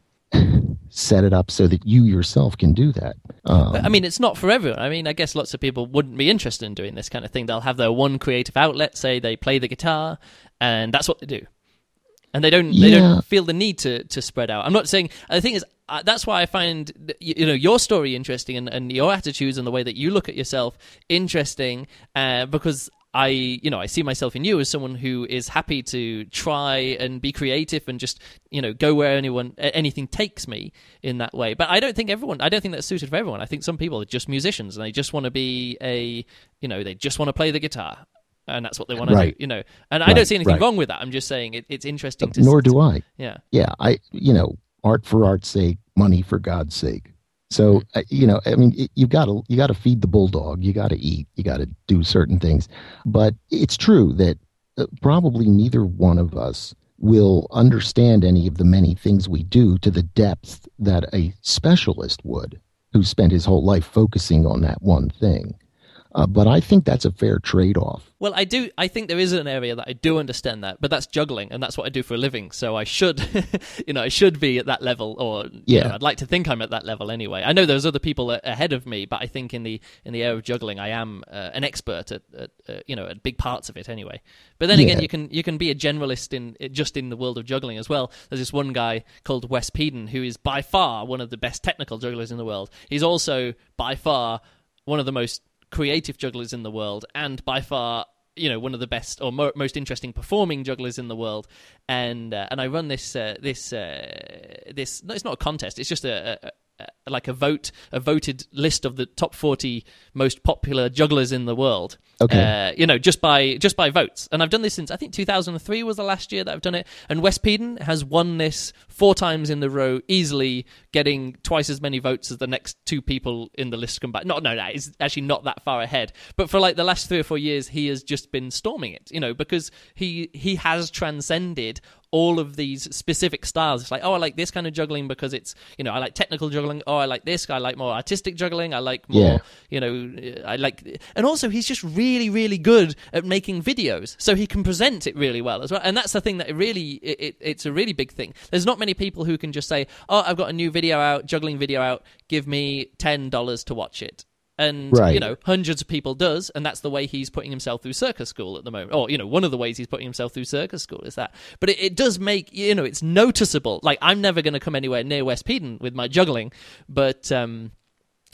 set it up so that you yourself can do that. Um, I mean, it's not for everyone. I mean, I guess lots of people wouldn't be interested in doing this kind of thing. They'll have their one creative outlet, say they play the guitar, and that's what they do. And they don't they Yeah. don't feel the need to to spread out. I'm not saying the thing is uh, that's why I find you, you know your story interesting and, and your attitudes and the way that you look at yourself interesting uh, because I, you know, I see myself in you as someone who is happy to try and be creative and just, you know, go where anyone anything takes me in that way. But I don't think everyone. I don't think that's suited for everyone. I think some people are just musicians and they just want to be a, you know, they just want to play the guitar and that's what they want to Right. do, you know. And I don't see anything right. wrong with that. I'm just saying it, it's interesting to. Nor do I. Yeah. Yeah, I you know, art for art's sake, money for God's sake. So Mm-hmm. uh, you know, I mean, it, you got to you got to feed the bulldog. You got to eat. You got to do certain things. But it's true that uh, probably neither one of us will understand any of the many things we do to the depth that a specialist would, who spent his whole life focusing on that one thing. Uh, but I think that's a fair trade-off. Well, I do. I think there is an area that I do understand that, but that's juggling, and that's what I do for a living. So I should, you know, I should be at that level, or you Yeah. know, I'd like to think I'm at that level anyway. I know there's other people a- ahead of me, but I think in the in the area of juggling, I am uh, an expert at, at uh, you know at big parts of it anyway. But then again, you can you can be a generalist in just in the world of juggling as well. There's this one guy called Wes Peden who is by far one of the best technical jugglers in the world. He's also by far one of the most creative jugglers in the world, and by far, you know, one of the best or mo- most interesting performing jugglers in the world. And uh, and I run this uh, this uh, this. No, it's not a contest. It's just a. a, a like a vote, a voted list of the top forty most popular jugglers in the world. Okay. Uh, you know, just by just by votes, and I've done this since I think 2003 was the last year that I've done it. And Wes Peden has won this four times in the row, easily getting twice as many votes as the next two people in the list combined. Not, no, no, it's actually not that far ahead. But for like the last three or four years, he has just been storming it. You know, because he he has transcended all of these specific styles. It's like, oh, I like this kind of juggling because it's, you know, I like technical juggling. Oh, I like this. I like more artistic juggling. I like more, Yeah. you know, uh, I like, and also he's just really, really good at making videos, so he can present it really well as well. And that's the thing that really, it, it, it's a really big thing. There's not many people who can just say, oh, I've got a new video out, juggling video out. Give me ten dollars to watch it. And you know, hundreds of people does, and that's the way he's putting himself through circus school at the moment. Or you know, one of the ways he's putting himself through circus school is that. But it, it does make you know, it's noticeable. Like I'm never going to come anywhere near Wes Peden with my juggling, but um,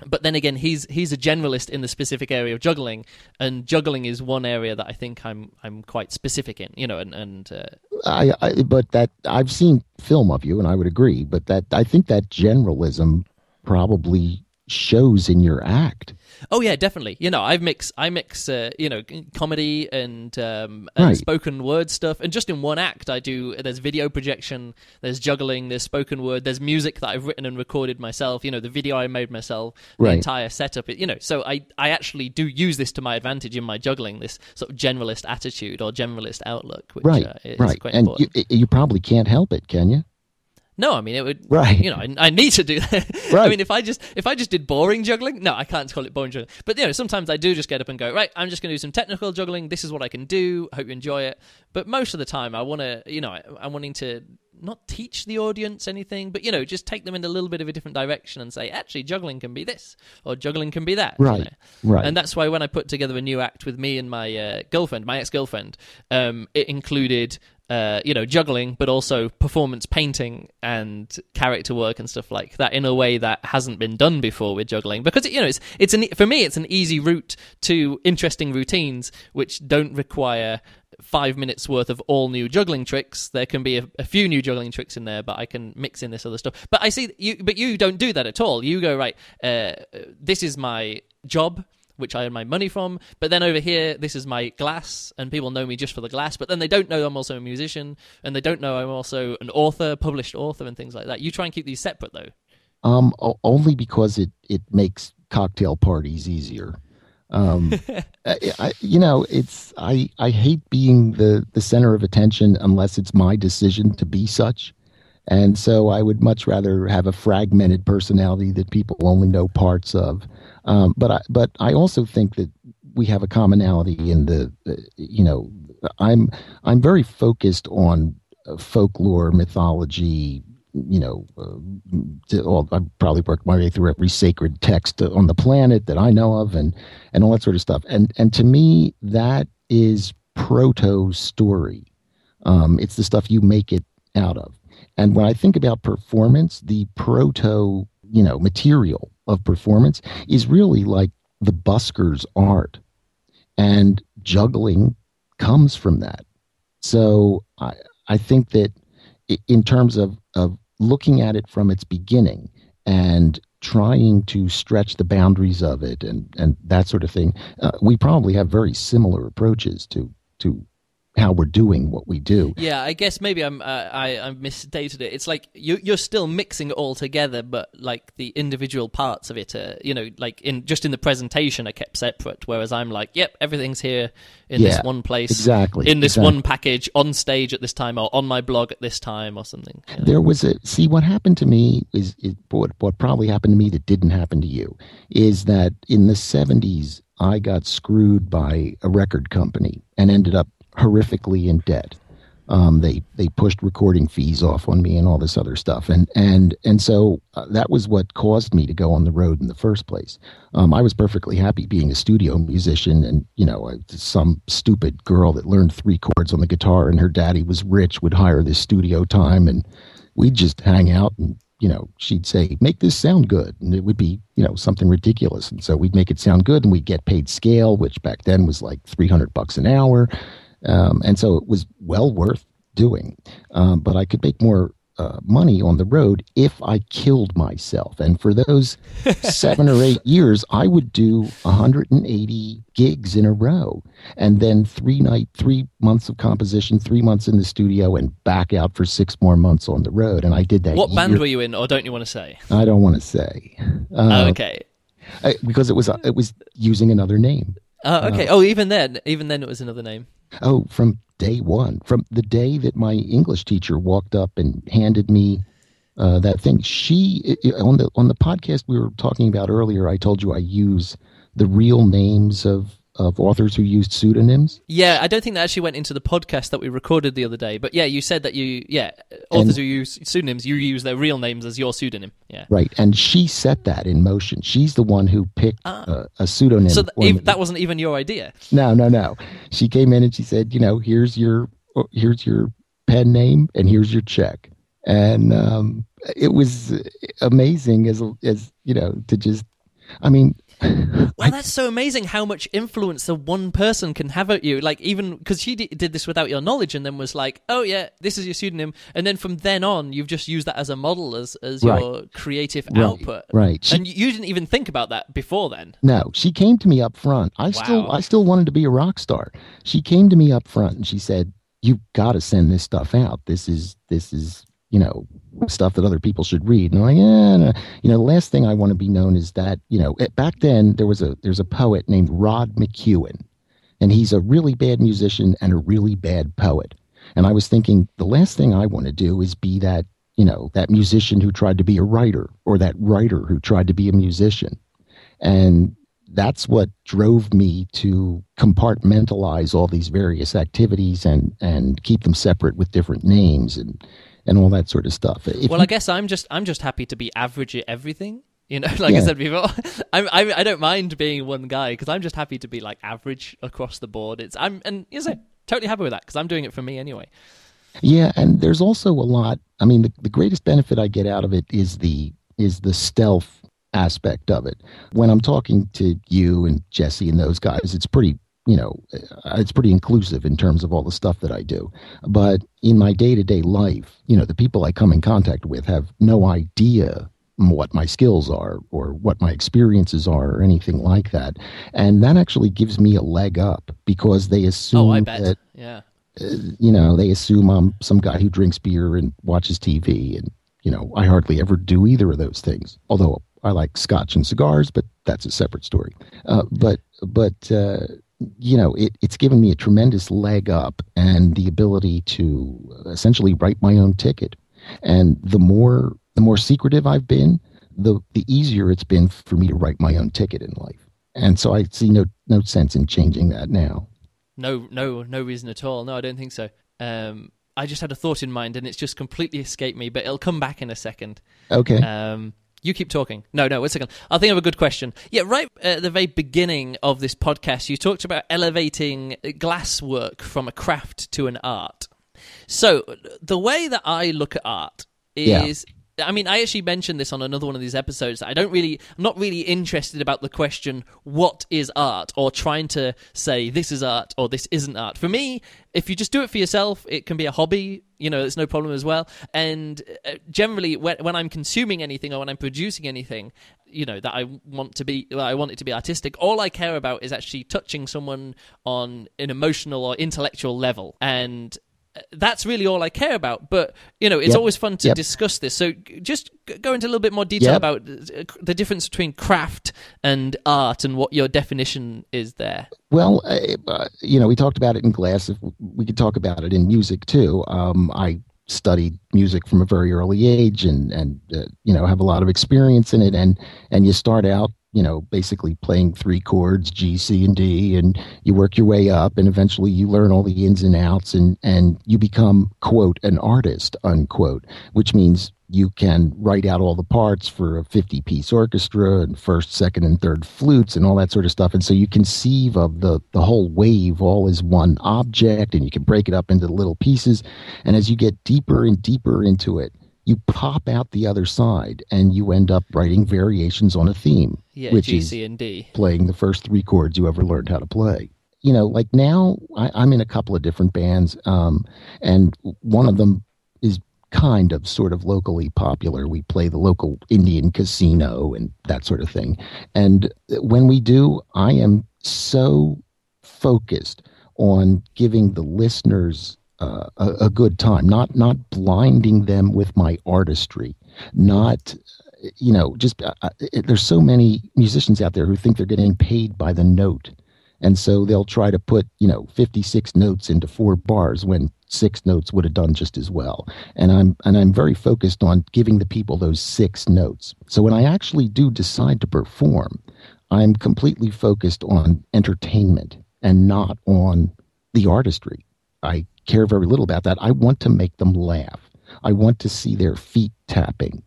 but then again, he's he's a generalist in the specific area of juggling, and juggling is one area that I think I'm I'm quite specific in. You know, and and uh, I, I but that I've seen film of you, and I would agree. But that I think that generalism probably shows in your act. Oh yeah, definitely. You know, I mix I mix uh, you know comedy and um, and Right. spoken word stuff, and just in one act, I do. There's video projection, there's juggling, there's spoken word, there's music that I've written and recorded myself. You know, the video I made myself, the Right. entire setup. You know, so I I actually do use this to my advantage in my juggling. This sort of generalist attitude or generalist outlook, which right, uh, is right, quite and important. you, you probably can't help it, can you? No, I mean it would. Right. You know, I, I need to do that. Right. I mean, if I just if I just did boring juggling, no, I can't call it boring juggling. But you know, sometimes I do just get up and go, right, I'm just going to do some technical juggling. This is what I can do. I hope you enjoy it. But most of the time, I want to, you know, I, I'm wanting to not teach the audience anything, but you know, just take them in a little bit of a different direction and say, actually, juggling can be this or juggling can be that. you Right, know. right. And that's why when I put together a new act with me and my uh, girlfriend, my ex girlfriend, um, it included. Uh, you know, juggling, but also performance painting and character work and stuff like that in a way that hasn't been done before with juggling. Because you know, it's it's an for me, it's an easy route to interesting routines which don't require five minutes worth of all new juggling tricks. There can be a, a few new juggling tricks in there, but I can mix in this other stuff. But I see you, but you don't do that at all. You go right. Uh, this is my job which I earn my money from. But then over here, this is my glass, and people know me just for the glass. But then they don't know I'm also a musician, and they don't know I'm also an author, published author, and things like that. You try and keep these separate, though. Um, only because it it makes cocktail parties easier. Um, I, I, you know, it's I I hate being the the center of attention unless it's my decision to be such. And so I would much rather have a fragmented personality that people only know parts of. Um, but I but I also think that we have a commonality in the uh, you know I'm I'm very focused on uh, folklore, mythology, you know, uh, I've probably worked my way through every sacred text on the planet that I know of, and and all that sort of stuff. And and to me, that is proto story. Um, it's the stuff you make it out of. And when I think about performance, the proto, you know, material of performance is really like the busker's art. And juggling comes from that. So I I think that in terms of of looking at it from its beginning and trying to stretch the boundaries of it and and that sort of thing, uh, we probably have very similar approaches to to how we're doing what we do. Yeah, I guess maybe I'm uh, I I misstated it. It's like you you're still mixing it all together, but like the individual parts of it, are, you know, like in just in the presentation are kept separate. Whereas I'm like, yep, everything's here in Yeah, this one place, exactly, in this exactly. one package, on stage at this time, or on my blog at this time, or something. you know? There was a see what happened to me is, is what what probably happened to me that didn't happen to you is that in the 70s I got screwed by a record company and ended up horrifically in debt. Um, they they pushed recording fees off on me and all this other stuff, and and and so uh, that was what caused me to go on the road in the first place. Um, I was perfectly happy being a studio musician, and you know, some stupid girl that learned three chords on the guitar, and her daddy was rich, would hire this studio time, and we'd just hang out and you know she'd say make this sound good and it would be you know something ridiculous and so we'd make it sound good and we'd get paid scale which back then was like 300 bucks an hour um, and so it was well worth doing um, but i could make more uh, money on the road if i killed myself and for those seven or eight years i would do 180 gigs in a row and then three night three months of composition three months in the studio and back out for six more months on the road and i did that What band were you in, or don't you want to say? i don't want to say oh, uh, okay. I- because it was it was using another name Oh, okay. oh, even then, even then, it was another name. Oh from day one from the day that my english teacher walked up and handed me uh, that thing. She on the on the podcast we were talking about earlier i told you i use the real names of of authors who used pseudonyms Yeah, I don't think that actually went into the podcast that we recorded the other day. But yeah, you said that you, yeah, authors And- who use pseudonyms, you use their real names as your pseudonym. Yeah. right and she set that in motion she's the one who picked uh, a pseudonym So th- that wasn't even your idea. No, no, no. She came in and she said, you know, here's your here's your pen name and here's your check. And um, it was amazing as as you know to just. I mean, Well, that's so amazing how much influence the one person can have at you. Like, even because she d- did this without your knowledge, and then was like, "Oh yeah, this is your pseudonym," and then from then on, you've just used that as a model as as Right. your creative Right, output. right. She- and you didn't even think about that before then. no, she came to me up front. I still I still wanted to be a rock star. She came to me up front and she said, "You've got to send this stuff out. This is this is." You know, stuff that other people should read. And I'm like, yeah, no. you know, the last thing I want to be known is that, you know, it, back then there was a there's a poet named Rod McKuen, and he's a really bad musician and a really bad poet. And I was thinking the last thing I want to do is be that, you know, that musician who tried to be a writer or that writer who tried to be a musician. And that's what drove me to compartmentalize all these various activities and and keep them separate with different names and and all that sort of stuff. If Well, you- I guess I'm just I'm just happy to be average at everything. You know, like I said before, I'm, I I don't mind being one guy because I'm just happy to be like average across the board. It's I'm and you know totally happy with that because I'm doing it for me anyway. Yeah, and there's also a lot. I mean, the, the greatest benefit I get out of it is the is the stealth aspect of it. When I'm talking to you and Jesse and those guys, it's pretty, you know, uh, it's pretty inclusive in terms of all the stuff that I do. But in my day to day life, you know, the people I come in contact with have no idea what my skills are or what my experiences are or anything like that. And that actually gives me a leg up because they assume Oh, I bet. that yeah. you know, they assume I'm some guy who drinks beer and watches TV, and you know, I hardly ever do either of those things. Although I like scotch and cigars, but that's a separate story. Uh, but but uh, you know, it, it's given me a tremendous leg up and the ability to essentially write my own ticket. And the more the more secretive I've been, the the easier it's been for me to write my own ticket in life. And so I see no no sense in changing that now. No, no, no reason at all. No, I don't think so. Um, I just had a thought in mind and it's just completely escaped me, but it'll come back in a second. Okay. Um, you keep talking. No, no, wait a second. I think of a good question. Yeah, right at the very beginning of this podcast, you talked about elevating glass work from a craft to an art. So the way that I look at art Yeah. I mean, I actually mentioned this on another one of these episodes. I don't really, I'm not really interested about the question, what is art? Or trying to say this is art or this isn't art. For me, if you just do it for yourself, it can be a hobby. You know, it's no problem as well. And uh, generally, when, when I'm consuming anything or when I'm producing anything, you know that I want to be I want it to be artistic. All I care about is actually touching someone on an emotional or intellectual level, and that's really all I care about. But you know, it's Yep. always fun to Yep. discuss this. So just go into a little bit more detail Yep. about the difference between craft and art and what your definition is there. Well, uh, you know, we talked about it in glass. If we could talk about it in music too. Um, I studied music from a very early age, and and uh, you know have a lot of experience in it. And and you start out, you know, basically playing three chords, G, C, and D, and you work your way up, and eventually you learn all the ins and outs, and and you become quote an artist unquote, which means you can write out all the parts for a 50 piece orchestra and first second and third flutes and all that sort of stuff and so you conceive of the the whole wave all as one object and you can break it up into little pieces and as you get deeper and deeper into it you pop out the other side and you end up writing variations on a theme Yeah, which G, is C, and D. playing the first three chords you ever learned how to play. You know, like now I, I'm in a couple of different bands, um, and one of them kind of sort of locally popular. We play the local Indian casino and that sort of thing. And when we do, I am so focused on giving the listeners uh, a, a good time, not not blinding them with my artistry, not you know just uh, uh, there's so many musicians out there who think they're getting paid by the note and so they'll try to put you know 56 notes into four bars when six notes would have done just as well. And i'm and i'm very focused on giving the people those six notes. So when i actually do decide to perform i'm completely focused on entertainment and not on the artistry. I care very little about that. I want to make them laugh. I want to see their feet tapping.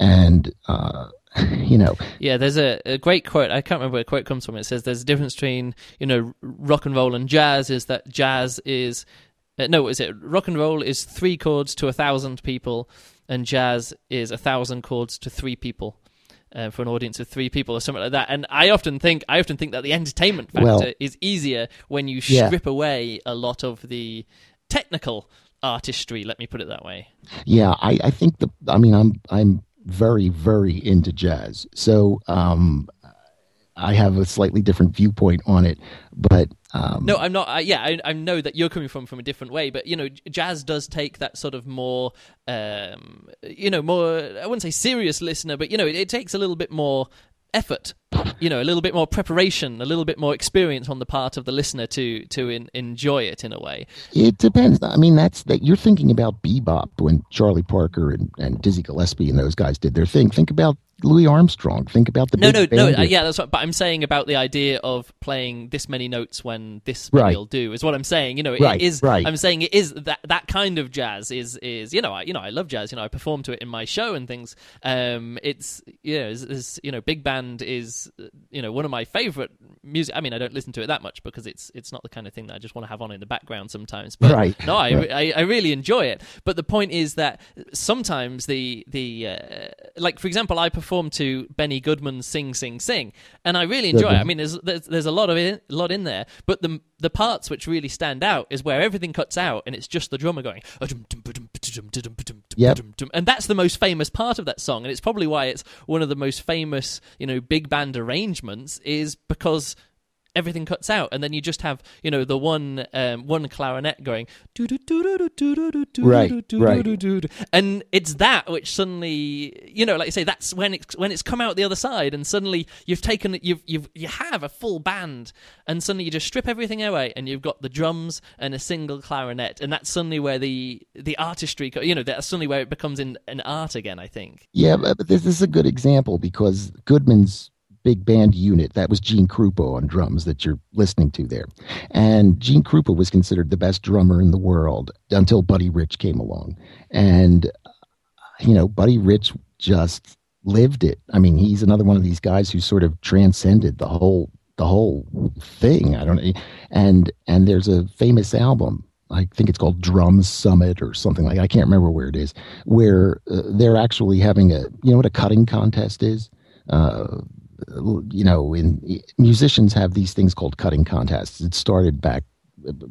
And uh, you know, Yeah, there's a, a great quote. I can't remember where the quote comes from. It says there's a difference between you know rock and roll and jazz. Is that jazz is uh, no, what is it rock and roll is three chords to a thousand people, and jazz is a thousand chords to three people. Uh, for an audience of three people or something like that, and I often think I often think that the entertainment factor Well- is easier when you Yeah. strip away a lot of the technical artistry. Let me put it that way. yeah, I, I think the, I mean, I'm, I'm very, very into jazz, so um, I have a slightly different viewpoint on it, but um, No, I'm not. Yeah, I, I know that you're coming from from a different way, but you know, jazz does take that sort of more, um, you know, more. I wouldn't say serious listener, but you know, it, it takes a little bit more effort. You know, a little bit more preparation, a little bit more experience on the part of the listener to to in, enjoy it in a way. It depends. I mean, that's that you're thinking about bebop when Charlie Parker and, and Dizzy Gillespie and those guys did their thing. Think about Louis Armstrong. Think about the No, no, no. Uh, yeah, that's what. But I'm saying about the idea of playing this many notes when this many Right. will do is what I'm saying. You know, it Right, is. right. I'm saying it is that that kind of jazz is is you know I you know I love jazz. You know I perform to it in my show and things. Um, it's you know you know big band is you know one of my favorite music. I mean I don't listen to it that much because it's it's not the kind of thing that I just want to have on in the background sometimes. But Right, no, I, right. I I really enjoy it. But the point is that sometimes the the uh, like for example, I perform to Benny Goodman's "Sing Sing Sing," and I really enjoy it. I mean, there's there's, there's a lot of it, a lot in there, but the the parts which really stand out is where everything cuts out and it's just the drummer going, Yep. and that's the most famous part of that song, and it's probably why it's one of the most famous, you know, big band arrangements, is because everything cuts out and then you just have you know the one um, one clarinet going Right, right. and it's that which suddenly you know like I say that's when it's when it's come out the other side and suddenly you've taken you've you've you have a full band and suddenly you just strip everything away and you've got the drums and a single clarinet and that's suddenly where the the artistry you know that's suddenly where it becomes in an art again I think Yeah, but this is a good example because Goodman's big band unit, that was Gene Krupa on drums that you're listening to there. And Gene Krupa was considered the best drummer in the world until Buddy Rich came along. And, uh, you know, Buddy Rich just lived it. I mean, he's another one of these guys who sort of transcended the whole the whole thing. I don't know. And and there's a famous album I think it's called Drum Summit or something like. I can't remember where it is. Where uh, they're actually having a you know what a cutting contest is. Uh, you know, in musicians have these things called cutting contests. It started back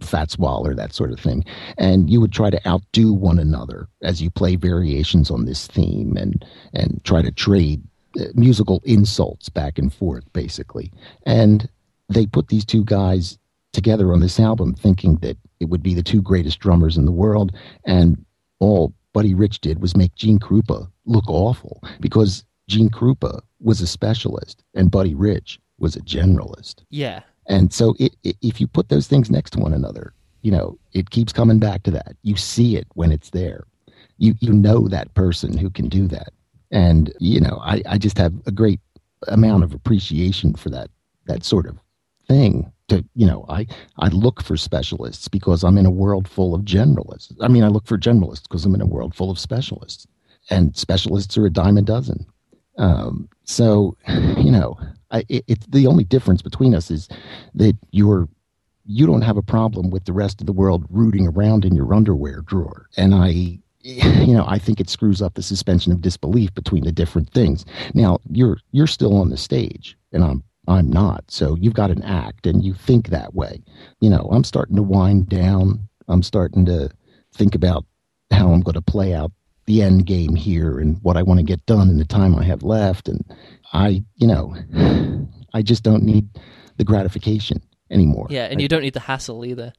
Fats Waller, that sort of thing. And you would try to outdo one another as you play variations on this theme and and try to trade uh, musical insults back and forth, basically. And they put these two guys together on this album thinking that it would be the two greatest drummers in the world. And all Buddy Rich did was make Gene Krupa look awful because Gene Krupa was a specialist and Buddy Rich was a generalist. Yeah. And so it, it, if you put those things next to one another, you know, it keeps coming back to that. You see it when it's there. You you know that person who can do that. And, you know, I, I just have a great amount of appreciation for that that sort of thing to you know i i look for specialists because i'm in a world full of generalists i mean i look for generalists because i'm in a world full of specialists and specialists are a dime a dozen um, so you know I, it, it's the only difference between us is that you're you don't have a problem with the rest of the world rooting around in your underwear drawer and i you know i think it screws up the suspension of disbelief between the different things now you're you're still on the stage and i'm I'm not. So you've got an act and you think that way. You know, I'm starting to wind down. I'm starting to think about how I'm going to play out the end game here and what I want to get done in the time I have left. And I, you know, I just don't need the gratification anymore. Yeah, and I, you don't need the hassle either.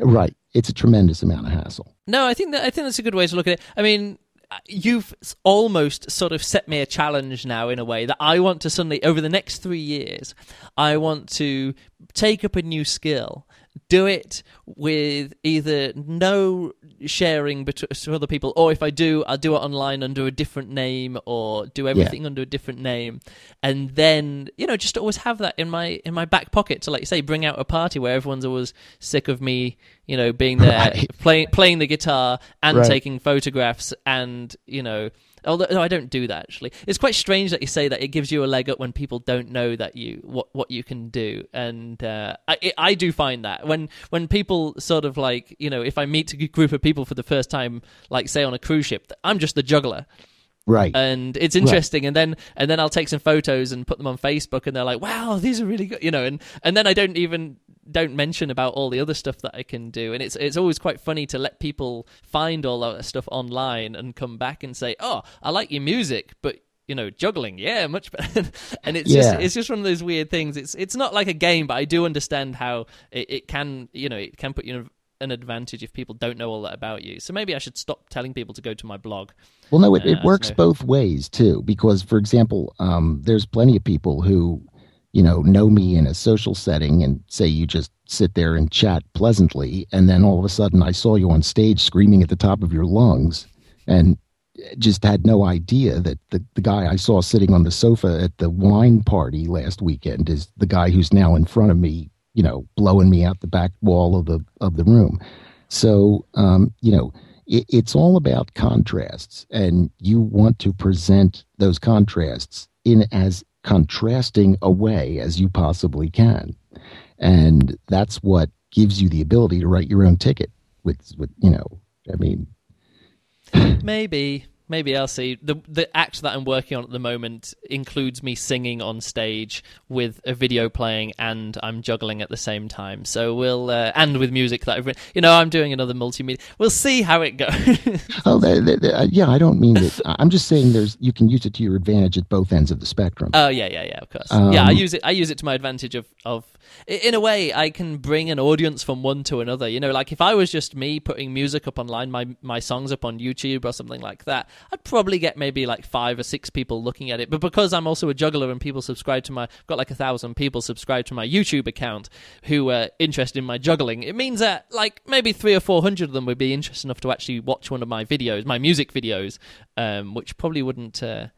Right. It's a tremendous amount of hassle. No, I think that I think that's a good way to look at it. I mean, you've almost sort of set me a challenge now in a way that I want to suddenly over the next 3 years I want to take up a new skill do it with either no sharing between other people, or if I do, I'll do it online under a different name, or do everything yeah. under a different name, and then you know just always have that in my in my back pocket to like say bring out a party where everyone's always sick of me, you know, being there right. playing playing the guitar and right. taking photographs, and you know Although no, I don't do that actually. It's quite strange that you say that. It gives you a leg up when people don't know that you what what you can do, and uh, I it, I do find that. When when people sort of like you know if I meet a group of people for the first time, like say on a cruise ship, I'm just the juggler. Right. And it's interesting. Right. and then and then i'll take some photos and put them on facebook and they're like wow these are really good you know and and then i don't even don't mention about all the other stuff that i can do and it's it's always quite funny to let people find all that stuff online and come back and say oh i like your music but you know juggling yeah much better and it's yeah. just it's just one of those weird things it's it's not like a game but i do understand how it, it can you know it can put you in an advantage if people don't know all that about you. So maybe I should stop telling people to go to my blog. Well, no, it, it uh, works both ways too. Because, for example, um, there's plenty of people who, you know, know me in a social setting and say you just sit there and chat pleasantly, and then all of a sudden I saw you on stage screaming at the top of your lungs, and just had no idea that the, the guy I saw sitting on the sofa at the wine party last weekend is the guy who's now in front of me you know, blowing me out the back wall of the of the room. So, um, you know, it, it's all about contrasts, and you want to present those contrasts in as contrasting a way as you possibly can, and that's what gives you the ability to write your own ticket. With, with you know, I mean, maybe Maybe I'll see. The the act that I'm working on at the moment includes me singing on stage with a video playing and I'm juggling at the same time. So we'll uh, and with music that I've written. You know, I'm doing another multimedia. We'll see how it goes. oh, they, they, they, uh, yeah. I don't mean that. I'm just saying there's you can use it to your advantage at both ends of the spectrum. Oh yeah, yeah, yeah. Of course. Um, yeah, I use it. I use it to my advantage of of in a way, I can bring an audience from one to another. You know, like if I was just me putting music up online, my my songs up on YouTube or something like that, I'd probably get maybe like five or six people looking at it. But because I'm also a juggler and people subscribe to my, I've got like a thousand people subscribe to my YouTube account who are interested in my juggling. It means that like maybe three or four hundred of them would be interested enough to actually watch one of my videos, my music videos, um, which probably wouldn't. Uh,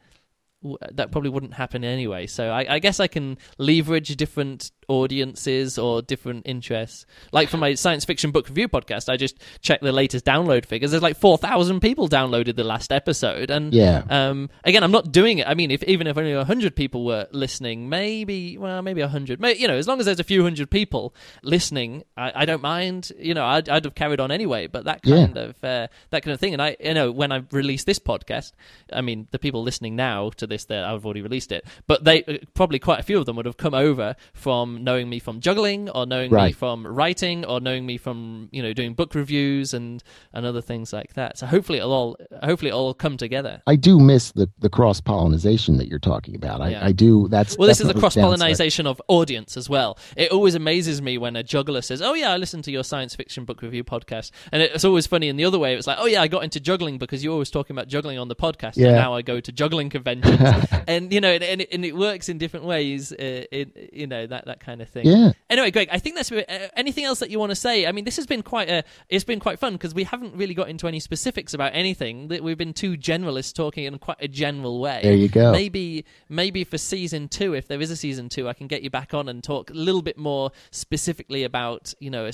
that probably wouldn't happen anyway. So I, I, guess I can leverage different audiences or different interests. Like for my science fiction book review podcast, I just checked the latest download figures. There's like four thousand people downloaded the last episode, and Yeah. um, again, I'm not doing it. I mean, if even if only hundred people were listening, maybe well, maybe hundred. You know, as long as there's a few hundred people listening, I, I don't mind. You know, I'd, I'd have carried on anyway. But that Yeah. kind of uh, that kind of thing, and I, you know, when I release this podcast, I mean, the people listening now to this, that I've already released it, but they uh, probably quite a few of them would have come over from knowing me from juggling, or knowing me from writing, or knowing me from you know doing book reviews and and other things like that. So hopefully it'll all hopefully it'll all come together. I do miss the, the cross pollination that you're talking about. I, Yeah. I do. That's Well, this is a cross pollination of audience as well. It always amazes me when a juggler says, "Oh yeah, I listened to your science fiction book review podcast," and it's always funny in the other way. It's like, "Oh yeah, I got into juggling because you're always talking about juggling on the podcast, Yeah. and now I go to juggling conventions." and you know, and, and, it, and it works in different ways. Uh, it, you know that that kind of thing. Yeah. Anyway, Greg, I think that's uh, anything else that you want to say. I mean, this has been quite a it's been quite fun because we haven't really got into any specifics about anything. That we've been two generalists talking in quite a general way. There you go. Maybe maybe for season two, if there is a season two, I can get you back on and talk a little bit more specifically about you know a,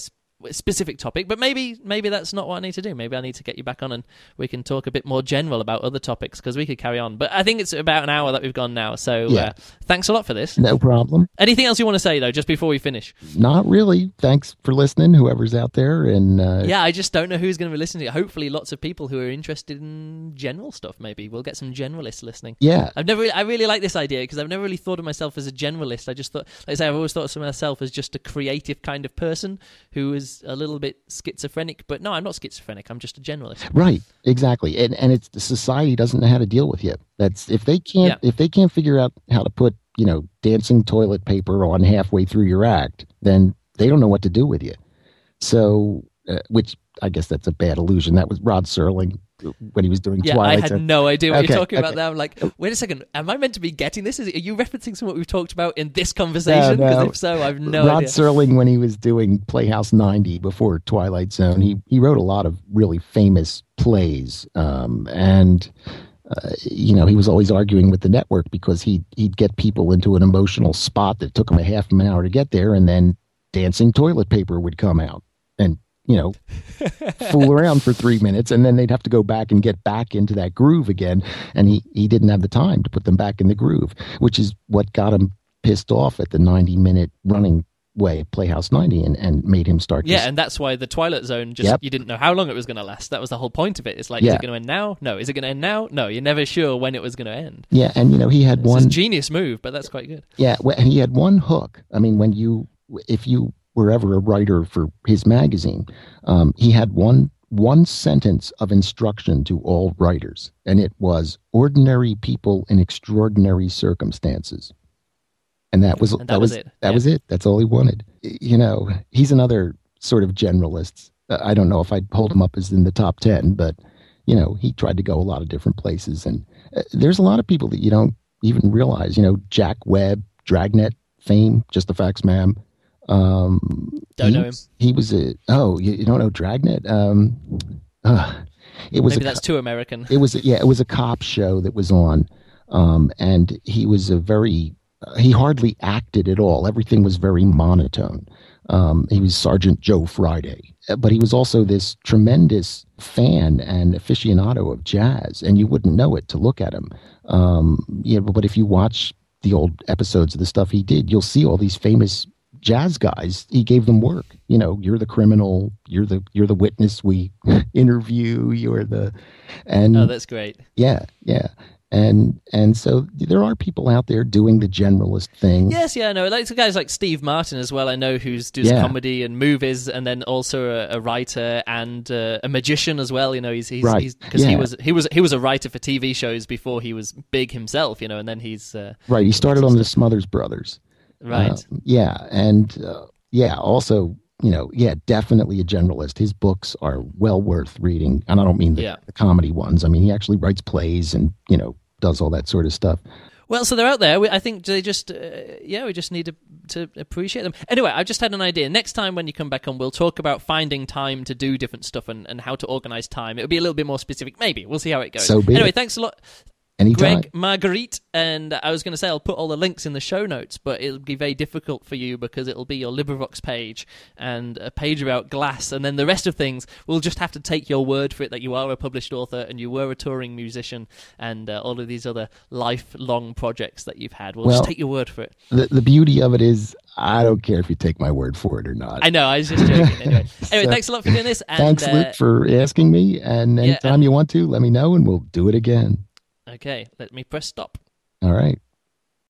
specific topic. But maybe maybe that's not what I need to do. Maybe I need to get you back on and we can talk a bit more general about other topics because we could carry on. But I think it's about an hour that we've gone now. So Yeah. uh, thanks a lot for this. No problem. Anything else you want to say though, just before we finish? Not really. Thanks for listening, whoever's out there. And uh, Yeah, I just don't know who's going to be listening to it. Hopefully, lots of people who are interested in general stuff. Maybe we'll get some generalists listening. yeah, I've never, really, I really like this idea because I've never really thought of myself as a generalist. I just thought, like I say, I've always thought of myself as just a creative kind of person who is a little bit schizophrenic. But no, I'm not schizophrenic. I'm just a generalist. right. Exactly. And and it's the society doesn't know how to deal with you. That's if they can't if they can't figure out how to put you know dancing toilet paper on halfway through your act, then they don't know what to do with you. So, uh, which I guess that's a bad illusion. That was Rod Serling when he was doing Yeah, Twilight. I had Zone. no idea what Okay, you're talking about there. I'm like, wait a second, am I meant to be getting this? Is it, are you referencing some what we've talked about in this conversation? Because no. if so, I've no Rod idea. Serling, when he was doing Playhouse 90 before Twilight Zone, he, he wrote a lot of really famous plays. Um, and, uh, you know, he was always arguing with the network because he'd, he'd get people into an emotional spot that took him a half an hour to get there, and then dancing toilet paper would come out. And, you know, fool around for three minutes, and then they'd have to go back and get back into that groove again. And he, he didn't have the time to put them back in the groove, which is what got him pissed off at the 90 minute running way Playhouse 90 and, and made him start Yeah, just- and that's why the Twilight Zone just Yep. you didn't know how long it was going to last. That was the whole point of it. It's like, yeah. is it going to end now? No. Is it going to end now? No. You're never sure when it was going to end. yeah and you know he had It's one genius move, but that's quite good. yeah wh- he had one hook i mean when you if you were ever a writer for his magazine um, he had one one sentence of instruction to all writers and it was ordinary people in extraordinary circumstances. And that was And that was it, that yeah. was it. That's all he wanted. You know he's another sort of generalist. Uh, i don't know if i'd hold him up as in the top 10 but you know he tried to go a lot of different places and uh, there's a lot of people that you don't even realize you know jack webb dragnet fame just the facts ma'am um Don't he, know him. he was a oh you, you don't know dragnet? Um uh, it was Maybe a, that's too American. it was yeah it was a cop show that was on. Um and he was a very uh, he hardly acted at all. Everything was very monotone. Um he was sergeant joe friday. Uh, but he was also this tremendous fan and aficionado of jazz and you wouldn't know it to look at him. Um yeah but if you watch the old episodes of the stuff he did you'll see all these famous jazz guys he gave them work you know you're the criminal you're the you're the witness we interview you're the and Oh, that's great. yeah yeah and and so there are people out there doing the generalist thing Yes, yeah, no, like guys like Steve Martin as well. I know who's does Yeah. comedy and movies, and then also a, a writer and uh, a magician as well. You know, he's he's Right, because he was he was he was a writer for TV shows before he was big himself. You know, and then he's uh, right he started on the smothers brothers right. Um, yeah and uh, yeah also you know yeah definitely a generalist his books are well worth reading and i don't mean the, Yeah. the comedy ones i mean he actually writes plays and you know does all that sort of stuff Well, so they're out there. We, I think they just, uh, yeah, we just need to, to appreciate them. Anyway, I've just had an idea. Next time when you come back on, we'll talk about finding time to do different stuff and, and how to organize time. It'll be a little bit more specific. Maybe we'll see how it goes. So be anyway, it. thanks a lot. Anytime. Greg Margarite, and I was going to say I'll put all the links in the show notes, but it'll be very difficult for you because it'll be your LibriVox page and a page about glass, and then the rest of things we'll just have to take your word for it that you are a published author and you were a touring musician and uh, all of these other lifelong projects that you've had. We'll, Well- just take your word for it. The, the beauty of it is, I don't care if you take my word for it or not. I know, I was just joking. Anyway, anyway So, thanks a lot for doing this. And, Thanks, uh, Luke, for asking me. And yeah, anytime you want to, let me know and we'll do it again. Okay, let me press stop. All right.